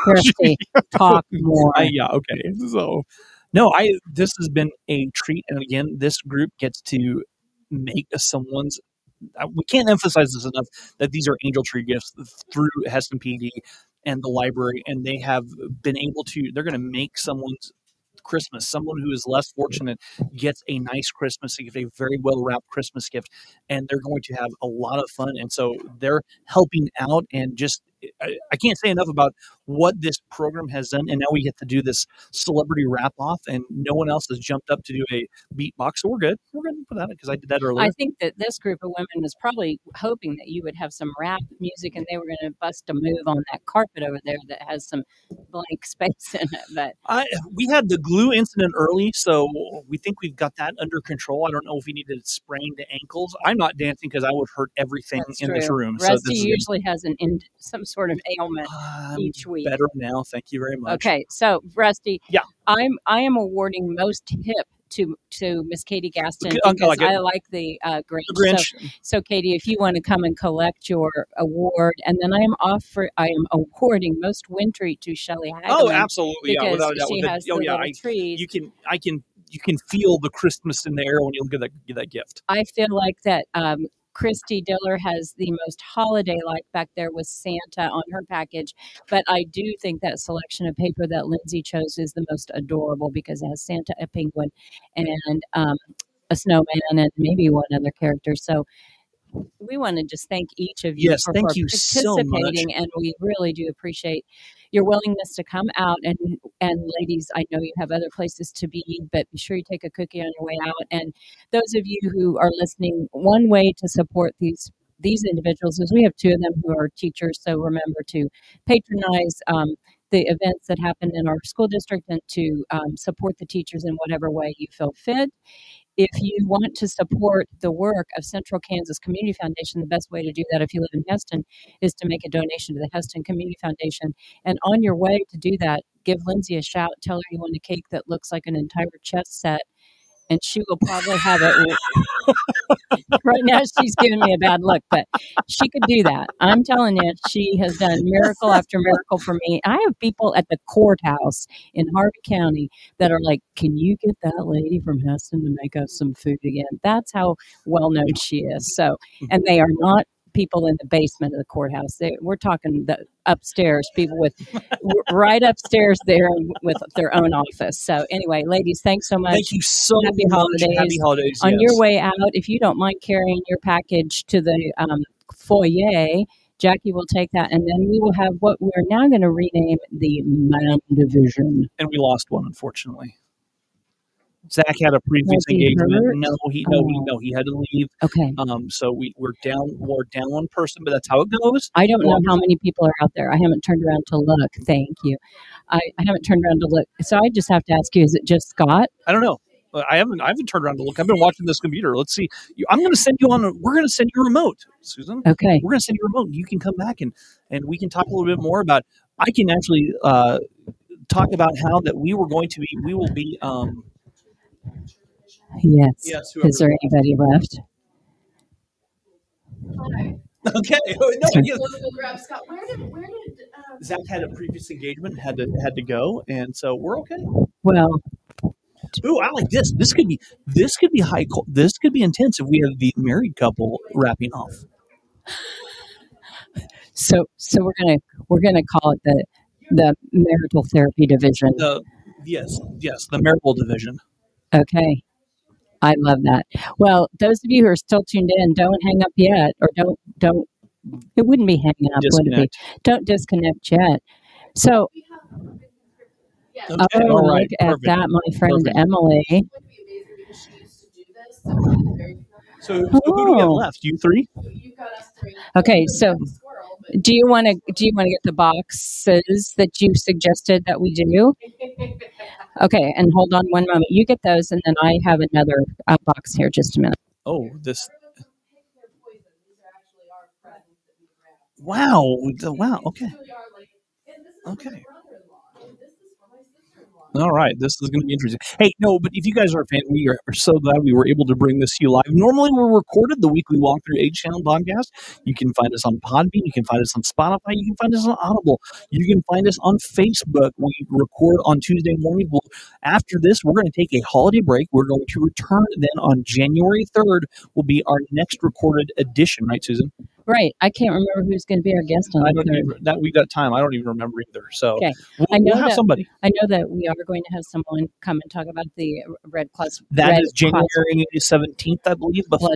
Kirsty, talk more. I, yeah. Okay. So, no, I. This has been a treat, and again, this group gets to make someone's. We can't emphasize this enough that these are angel tree gifts through Hesston PD and the library, and they have been able to. They're going to make someone's Christmas. Someone who is less fortunate gets a nice Christmas gift, a very well wrapped Christmas gift, and they're going to have a lot of fun. And so they're helping out and just. I, I can't say enough about what this program has done, and now we get to do this celebrity wrap off, and no one else has jumped up to do a beatbox. So we're good. We're good for that because I did that earlier. I think that this group of women was probably hoping that you would have some rap music and they were going to bust a move on that carpet over there that has some blank space in it. But I we had the glue incident early, so we think we've got that under control. I don't know if we needed sprained ankles. I'm not dancing because I would hurt everything that's in true. this room. Rusty so this is usually has an in, some sort of ailment I'm each week. better now. Thank you very much. Okay, so Rusty, Yeah. I'm I am awarding most hip to to Miss Katie Gaston Okay, because like. I like the uh, Grinch. The Grinch. So, so Katie, if you want to come and collect your award, and then I am offer I am awarding most wintry to Shelley oh, absolutely. Yeah, because without a doubt. she With the- has oh, the yeah. I, trees. you can. I can. You can feel the Christmas in the air when you look at that, get that gift. I feel like that um, Christy Diller has the most holiday like back there with Santa on her package. But I do think that selection of paper that Lindsay chose is the most adorable because it has Santa, a penguin, and um, a snowman, and maybe one other character. So we want to just thank each of you Yes, for, thank for you so much. participating, and we really do appreciate your willingness to come out. And and ladies, I know you have other places to be, but be sure you take a cookie on your way out. And those of you who are listening, one way to support these these individuals is we have two of them who are teachers. So remember to patronize. Um, the events that happen in our school district and to um, support the teachers in whatever way you feel fit. If you want to support the work of Central Kansas Community Foundation, the best way to do that if you live in Hesston is to make a donation to the Hesston Community Foundation. And on your way to do that, give Lindsay a shout, tell her you want a cake that looks like an entire chess set, and she will probably have it. right now, she's giving me a bad look, but she could do that. I'm telling you, she has done miracle after miracle for me. I have people at the courthouse in Harvey County that are like, "Can you get that lady from Hesston to make us some food again?" That's how well known she is. So, and they are not people in the basement of the courthouse. They, we're talking the upstairs, people with right upstairs there with their own office. So, anyway, ladies, thanks so much. Thank you so Happy much. holidays. Happy holidays. On yes. your way out, if you don't mind carrying your package to the um, foyer, Jackie will take that, and then we will have what we're now going to rename the Man Division. and we lost one, unfortunately. Zach had a previous he engagement. hurt? No, he no, he Oh. no, he had to leave. Okay. Um, so we we're down we're down one person, but that's how it goes. I don't know how many people are out there. I haven't turned around to look. Thank you. I, I haven't turned around to look. So I just have to ask you: Is it just Scott? I don't know. Uh, I haven't I haven't turned around to look. I've been watching this computer. Let's see. I'm going to send you on. A, we're going to send you a remote, Susan. Okay. We're going to send you a remote. You can come back and and we can talk a little bit more about. I can actually uh, talk about how that we were going to be. We will be. Um, Yes. Yes, Is there anybody left? okay. No, yes. grab Scott. Where did where did um, Zach had a previous engagement, had to had to go, and so we're okay. Well, Ooh, I like this. This could be this could be high. co- This could be intense if we have the married couple wrapping off. so so we're gonna we're gonna call it the the marital therapy division. The yes, yes, the marital division. Okay. I love that. Well, those of you who are still tuned in, don't hang up yet, or don't don't. It wouldn't be hanging up, would it be? Don't disconnect yet. So, Okay, oh, all right, look at that, my friend Perfect. Emily. it would be amazing because she used to do this. So So, so who do we have Oh. left? You three? you've got us three. Okay, so Squirrel, but do you want to do you want to get the boxes that you suggested that we do? Okay, and hold on one moment. You get those, and then I have another uh, box here. Just a minute. Oh, this. pick their poison. These are actually our presents that we wrapped. Wow. the- Wow. Okay. These really are like, and this is for Okay. my brother-in-law, and this is for my sister-in-law. All right, this is going to be interesting. Hey, no, but if you guys are a fan, we are, so glad we were able to bring this to you live. Normally, we're recorded the weekly walkthrough H Channel podcast. You can find us on Podbean, you can find us on Spotify, you can find us on Audible, you can find us on Facebook. We record on Tuesday morning. Well, after this, we're going to take a holiday break. We're going to return then on January third. Will be our next recorded edition, right, Susan? Right. I can't remember who's going to be our guest on I don't even, that we got time. I don't even remember either. So Okay. we'll, I know we'll have that- somebody. I know that we are going to have someone come and talk about the Red Cross. That Red is January seventeenth, I believe, before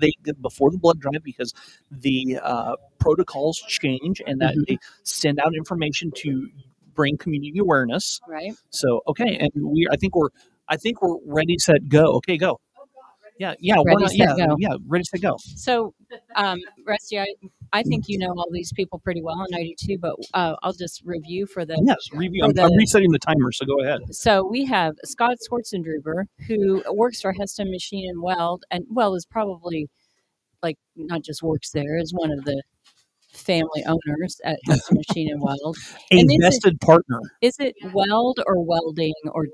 they before the blood drive because the uh, protocols change and that Mhm. they send out information to bring community awareness. Right. So okay, and we I think we're I think we're ready, set, go. Okay, go. Yeah, yeah, Ready, set, yeah, go. yeah, ready, to go. So, um, Rusty, I, I think you know all these people pretty well, and I do too. But uh, I'll just review for the Yes, review. I'm, I'm resetting the timer, so go ahead. So we have Scott Schwarzendruber, who works for Hesston Machine and Weld, and Weld is probably like not just works there, is one of the family owners at Hesston Machine and Weld. A And is it- vested partner. Is it weld or welding or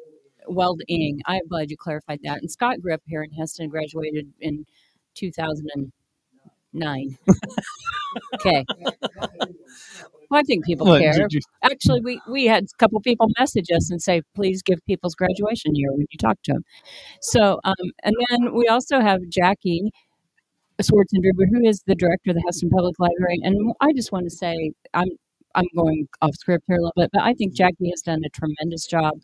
welding? I'm glad you clarified that. And Scott grew up here in Hesston, graduated in 2009. okay. Well, I think people care. you- Actually, we, we had a couple people message us and say, please give people's graduation year when you talk to them. So, um, and then we also have Jackie Schwarzendruber, who is the director of the Hesston Public Library. And I just want to say, I'm I'm going off script here a little bit, but I think Jackie has done a tremendous job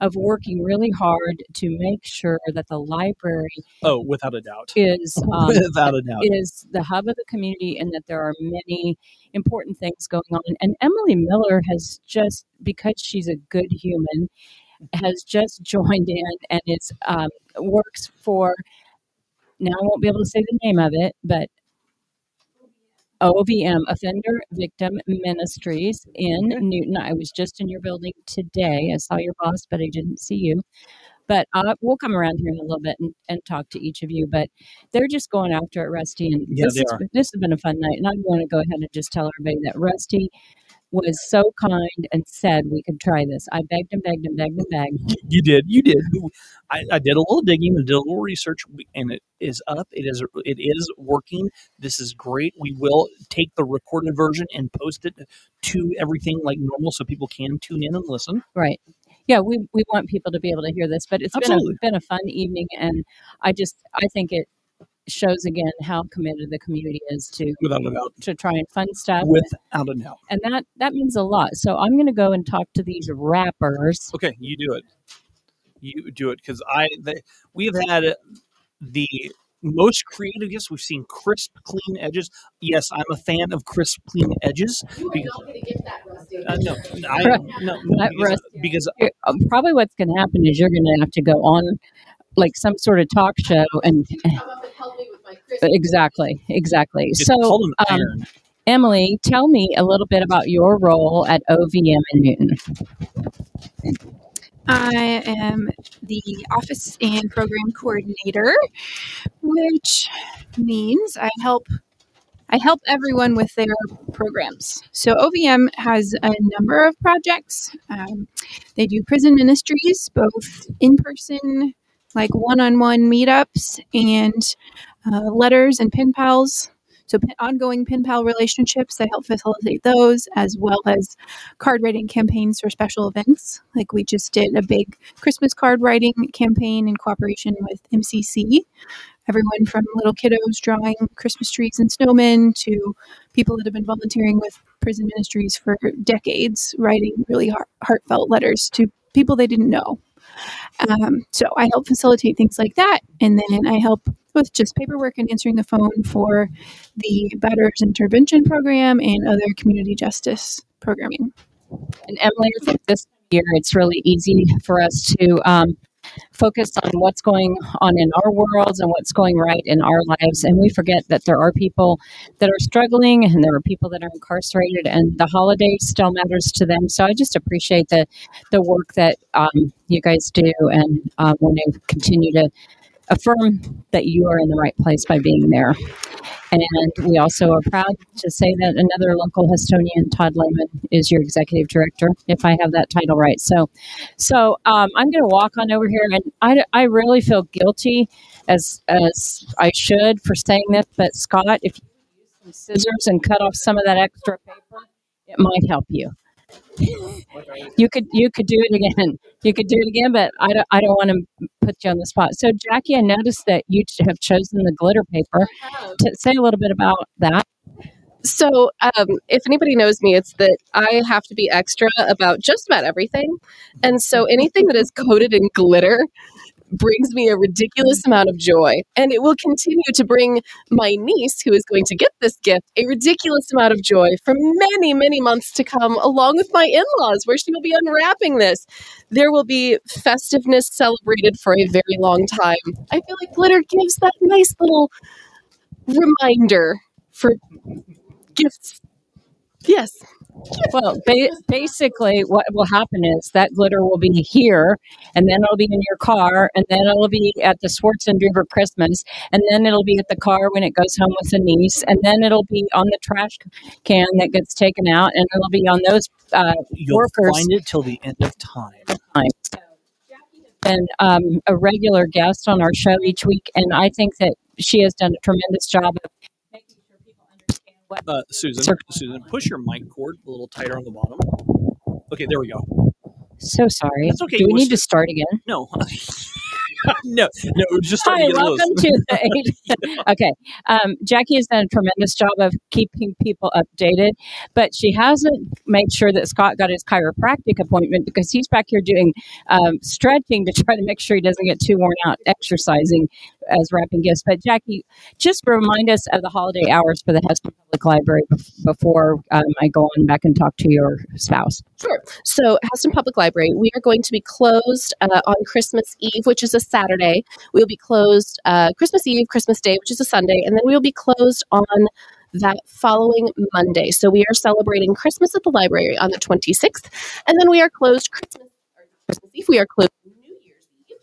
of working really hard to make sure that the library Oh, without a doubt. is um, without a doubt. is the hub of the community and that there are many important things going on. And Emily Miller has just, because she's a good human, has just joined in and is um, works for. Now I won't be able to say the name of it, but OVM Offender Victim Ministries in Newton. I was just in your building today. I saw your boss, but I didn't see you. But uh, we'll come around here in a little bit and, and talk to each of you. But they're just going after it, Rusty. And Yeah, this, are. this has been a fun night. And I want to go ahead and just tell everybody that Rusty was so kind and said we could try this. I begged and begged and begged and begged. You did. You did. I, I did a little digging and did a little research, and it is up. It is. It is working. This is great. We will take the recorded version and post it to everything like normal, so people can tune in and listen. Right. Yeah, we, we want people to be able to hear this, but it's been a, been a fun evening, and I just I think it shows again how committed the community is to Without a doubt. to try and fund stuff, Without a doubt. and that that means a lot. So I'm going to go and talk to these rappers. Okay, you do it. You do it because I. The, we have had the most creative gifts. We've seen crisp, clean edges. Yes, I'm a fan of crisp, clean edges. Because, uh, no, I, no, no, That because, Rusty- because You're- um, Probably what's going to happen is you're going to have to go on like some sort of talk show and exactly exactly. it's So um, iron. Emily, tell me a little bit about your role at OVM in Newton. I am the office and program coordinator, which means I help I help everyone with their programs. So OVM has a number of projects. Um, they do prison ministries, both in person, like one-on-one meetups, and uh, letters and pen pals. So ongoing pen pal relationships. They help facilitate those, as well as card writing campaigns for special events. Like we just did a big Christmas card writing campaign in cooperation with MCC. Everyone from little kiddos drawing Christmas trees and snowmen to people that have been volunteering with prison ministries for decades, writing really heart- heartfelt letters to people they didn't know. Um, so I help facilitate things like that, and then I help with just paperwork and answering the phone for the Batterers Intervention Program and other community justice programming. And Emily, I think this year it's really easy for us to um, focus on what's going on in our worlds and what's going right in our lives. And we forget that there are people that are struggling and there are people that are incarcerated, and the holiday still matters to them. So I just appreciate the, the work that um, you guys do and uh, want to continue to affirm that you are in the right place by being there. And we also are proud to say that another local Hesstonian, Todd Lehman, is your executive director, if I have that title right. So, so um, I'm going to walk on over here, and I, I really feel guilty, as as I should, for saying this. But Scott, if you use some scissors and cut off some of that extra paper, it might help you. You could you could do it again. You could do it again, but I don't I don't want to put you on the spot. So Jackie, I noticed that you have chosen the glitter paper. To say a little bit about that. So, um, if anybody knows me, it's that I have to be extra about just about everything. And so, anything that is coated in glitter brings me a ridiculous amount of joy. And it will continue to bring my niece, who is going to get this gift, a ridiculous amount of joy for many, many months to come, along with my in laws, where she will be unwrapping this. There will be festiveness celebrated for a very long time. I feel like glitter gives that nice little reminder for gifts. Yes. Well, ba- basically, what will happen is that glitter will be here, and then it'll be in your car, and then it'll be at the Schwarzendruber Christmas, and then it'll be at the car when it goes home with the niece, and then it'll be on the trash can that gets taken out, and it'll be on those uh, You'll workers. find it till the end of time. and um, a regular guest on our show each week, and I think that she has done a tremendous job of making sure people understand what Uh, Susan, Sir. Susan, push your mic cord a little tighter on the bottom. Okay, there we go. So sorry. That's okay. Do we need to start again? No, no, no. It was just Hi, to welcome loose. to the. okay, um, Jackie has done a tremendous job of keeping people updated, but she hasn't made sure that Scott got his chiropractic appointment because he's back here doing um, stretching to try to make sure he doesn't get too worn out exercising as wrapping gifts. But Jackie, just remind us of the holiday hours for the Hesston Public Library before um, I go on back and talk to your spouse. Sure. So, Hesston Public Library, we are going to be closed uh, on Christmas Eve, which is a Saturday. We will be closed uh, Christmas Eve, Christmas Day, which is a Sunday, and then we will be closed on that following Monday. So, we are celebrating Christmas at the library on the 26th, and then we are closed Christmas, Christmas Eve. We are closed New Year's Eve,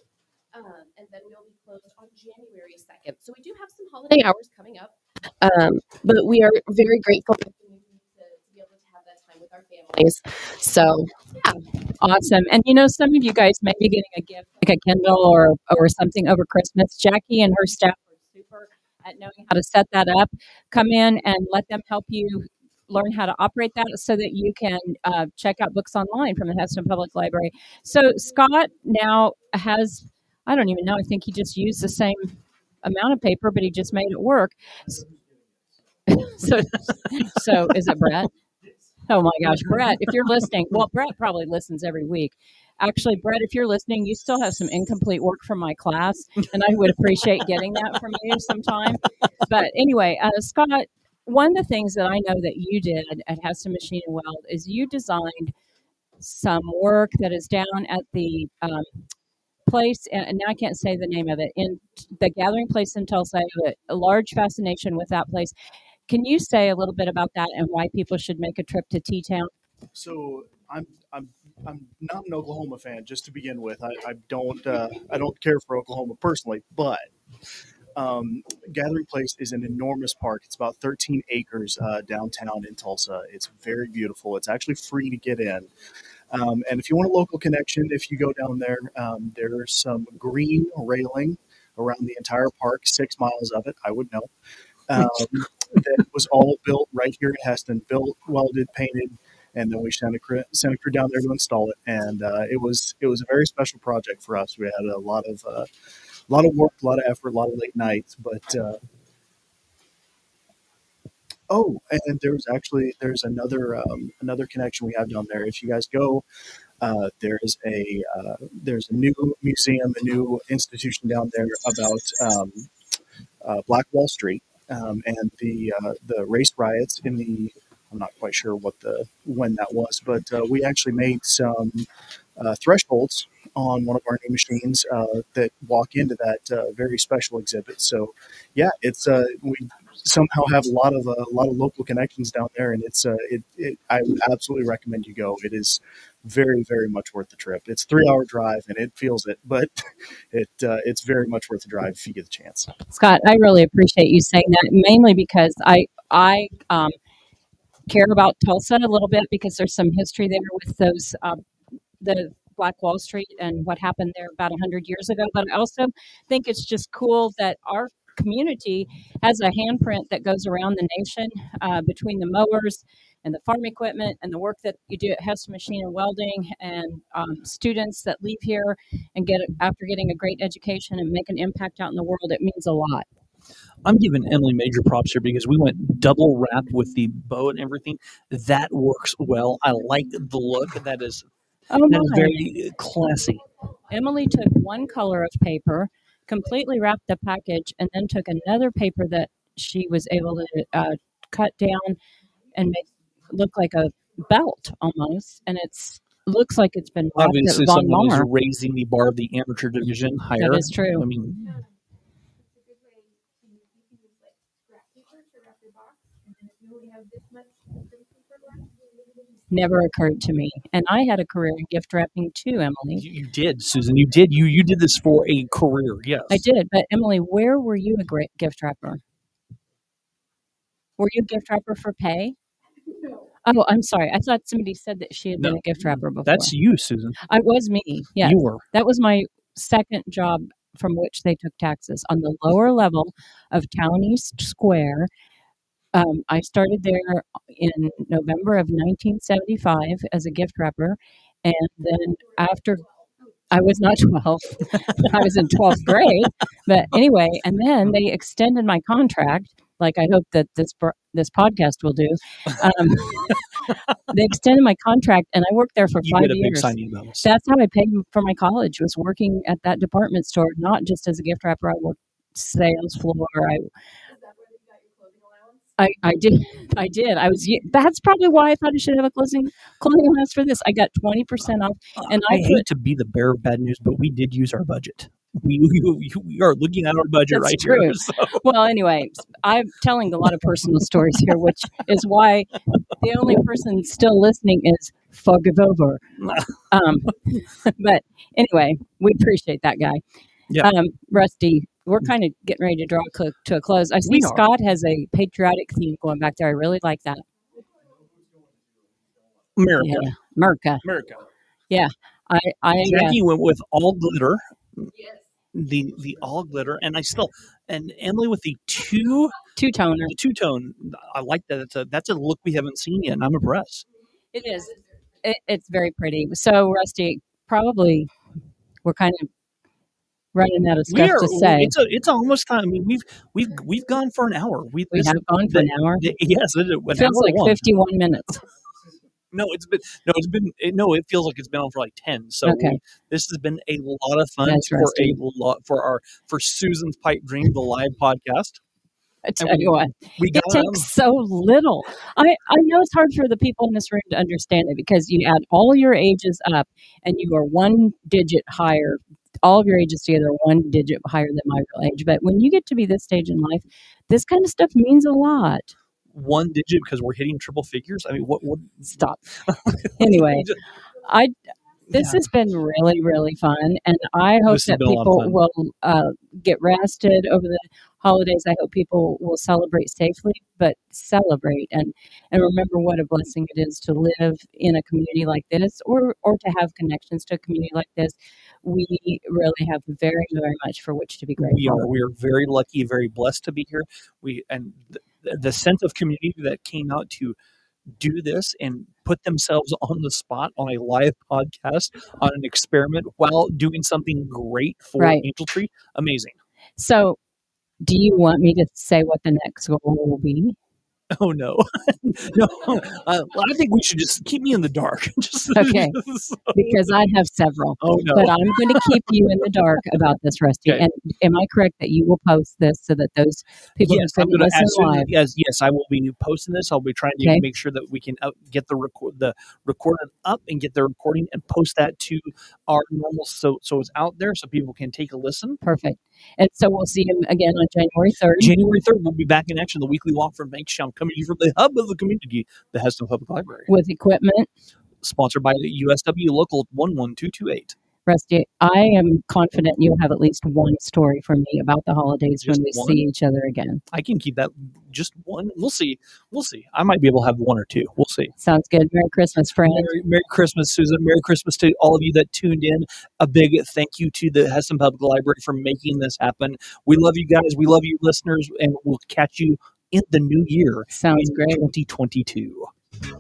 um, and then we'll be closed on January 2nd. So, we do have some holiday hours coming up, um, but we are very grateful to be able to have that time with our families. So, yeah. Awesome. And you know, some of you guys may be getting a gift like a Kindle or or something over Christmas. Jackie and her staff are super at knowing how to set that up. Come in and let them help you learn how to operate that so that you can uh, check out books online from the Hesston Public Library. So Scott now has I don't even know, I think he just used the same amount of paper, but he just made it work. so so is it Brett? Oh my gosh, Brett, if you're listening, well, Brett probably listens every week. Actually, Brett, if you're listening, you still have some incomplete work from my class, and I would appreciate getting that from you sometime. But anyway, uh, Scott, one of the things that I know that you did at Hesston Machine and Weld is you designed some work that is down at the um, place, and now I can't say the name of it, in the gathering place in Tulsa. I have a, a large fascination with that place. Can you say a little bit about that and why people should make a trip to T Town? So I'm I'm I'm not an Oklahoma fan. Just to begin with, I, I don't uh, I don't care for Oklahoma personally, but um, Gathering Place is an enormous park. It's about 13 acres uh, downtown in Tulsa. It's very beautiful. It's actually free to get in. Um, and if you want a local connection, if you go down there, um, there's some green railing around the entire park, six miles of it. I would know. Um, that was all built right here at Hesston, built, welded, painted, and then we sent a crew, sent a crew down there to install it. And uh, it was it was a very special project for us. We had a lot of uh, a lot of work, a lot of effort, a lot of late nights, but. Uh, Oh, and there's actually there's another um, another connection we have down there. If you guys go, uh, there's a uh, there's a new museum, a new institution down there about um, uh, Black Wall Street um, and the uh, the race riots in the. I'm not quite sure what the when that was, but uh, we actually made some uh, thresholds on one of our new machines uh, that walk into that uh, very special exhibit. So, yeah, it's uh, we somehow have a lot of uh, a lot of local connections down there, and it's uh, it, it I would absolutely recommend you go. It is very very much worth the trip. It's three hour drive, and it feels it, but it uh, it's very much worth the drive if you get the chance. Scott, I really appreciate you saying that, mainly because I I um, care about Tulsa a little bit because there's some history there with those um, the Black Wall Street and what happened there about 100 years ago. But I also think it's just cool that our community has a handprint that goes around the nation uh, between the mowers and the farm equipment and the work that you do at Hesston Machine and Welding and um, students that leave here and get after getting a great education and make an impact out in the world. It means a lot. I'm giving Emily major props here because we went double wrap with the bow and everything. That works well. I like the look. That is Oh that is very classy. Emily took one color of paper, completely wrapped the package, and then took another paper that she was able to uh, cut down and make look like a belt almost, and it's looks like it's been Obviously, someone is raising the bar of the amateur division higher. That is true. I mean, Never occurred to me, and I had a career in gift wrapping too, Emily. you, you did, Susan. You did. You you did this for a career. Yes, I did, but Emily, where were you a great gift wrapper? Were you a gift wrapper for pay? Oh, I'm sorry. I thought somebody said that she had been a gift wrapper before. That's you, Susan. It was me. Yeah, You were. That was my second job from which they took taxes on the lower level of Town East Square. Um, I started there in November of 1975 as a gift wrapper. And then after I was not 12, I was in 12th grade. But anyway, and then they extended my contract, like I hope that this this podcast will do. Um, they extended my contract, and I worked there for You five get a big years. That's how I paid for my college. Was working at that department store, not just as a gift wrapper. I worked sales floor. I, I, I did, I did. I was. That's probably why I thought I should have a closing clothing allowance for this. I got twenty percent off, and I, I put hate to be the bearer of bad news, but we did use our budget. We, we, we are looking at our budget right true. here. So. Well, anyway, I'm telling a lot of personal stories here, which is why the only person still listening is Fogg over. Um, but anyway, we appreciate that guy. Yeah. Um, Rusty, we're kind of getting ready to draw cl- to a close. I see Scott has a patriotic theme going back there. I really like that. America. Yeah, America. America. Yeah, I, I, uh, Jackie went with all glitter. Yes. The the all glitter, and I still and Emily with the two two toner. The two tone. I like that. It's a that's a look we haven't seen yet, and I'm impressed. It is. It, it's very pretty. So, Rusty, probably we're kind of running out of stuff are. to say. It's a, it's almost time. I mean, we've we've we've gone for an hour. We, We have gone for an hour? the- yes, it, Feels like one. 51 minutes. No, it's been no, it's been it, no. It feels like it's been on for like ten. So Okay. we- this has been a lot of fun for a lot for our for Susan's pipe dream, the live podcast. I tell you what, we it takes so little. I, I know it's hard for the people in this room to understand it because you add all your ages up and you are one digit higher. All of your ages together one digit higher than my real age. But when you get to be this stage in life, this kind of stuff means a lot. one digit because we're hitting triple figures. I mean, what? what Stop. Anyway, I this has been really really fun, and I hope This that been a lot of people will uh, get rested over the holidays. I hope people will celebrate safely, but celebrate and and remember what a blessing it is to live in a community like this, or or to have connections to a community like this. We really have very very much for which to be grateful. we are we are very lucky, very blessed to be here. We and the, the sense of community that came out to do this and put themselves on the spot on a live podcast on an experiment while doing something great for Right. Angel Tree, amazing. So, do you want me to say what the next goal will be? Oh no, no! Uh, well, I think we should just keep me in the dark. just, Okay, so- because I have several. Oh no! But I'm going to keep you in the dark about this, Rusty. Okay. And am I correct that you will post this so that those people yes, who I'm couldn't listen live? yes, yes, I will be posting this. I'll be trying to Okay. make sure that we can out, get the record the recording up and get the recording and post that to our normal so so it's out there so people can take a listen. Perfect. And so we'll see him again on January 3rd. January third, we'll be back in action. The weekly walk from Bankstown coming to you from the hub of the community, the Hesston Public Library, with equipment. sponsored by the USW Local one one two two eight. Rusty, I am confident you'll have at least one story for me about the holidays when we one? see each other again. I can keep that just one. We'll see. We'll see. I might be able to have one or two. We'll see. Sounds good. Merry Christmas, friend. Merry, Merry Christmas, Susan. Merry Christmas to all of you that tuned in. A big thank you to the Hesston Public Library for making this happen. We love you guys. We love you, listeners, and we'll catch you in the new year. Sounds great. 2022.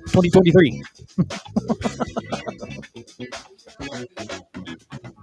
2023.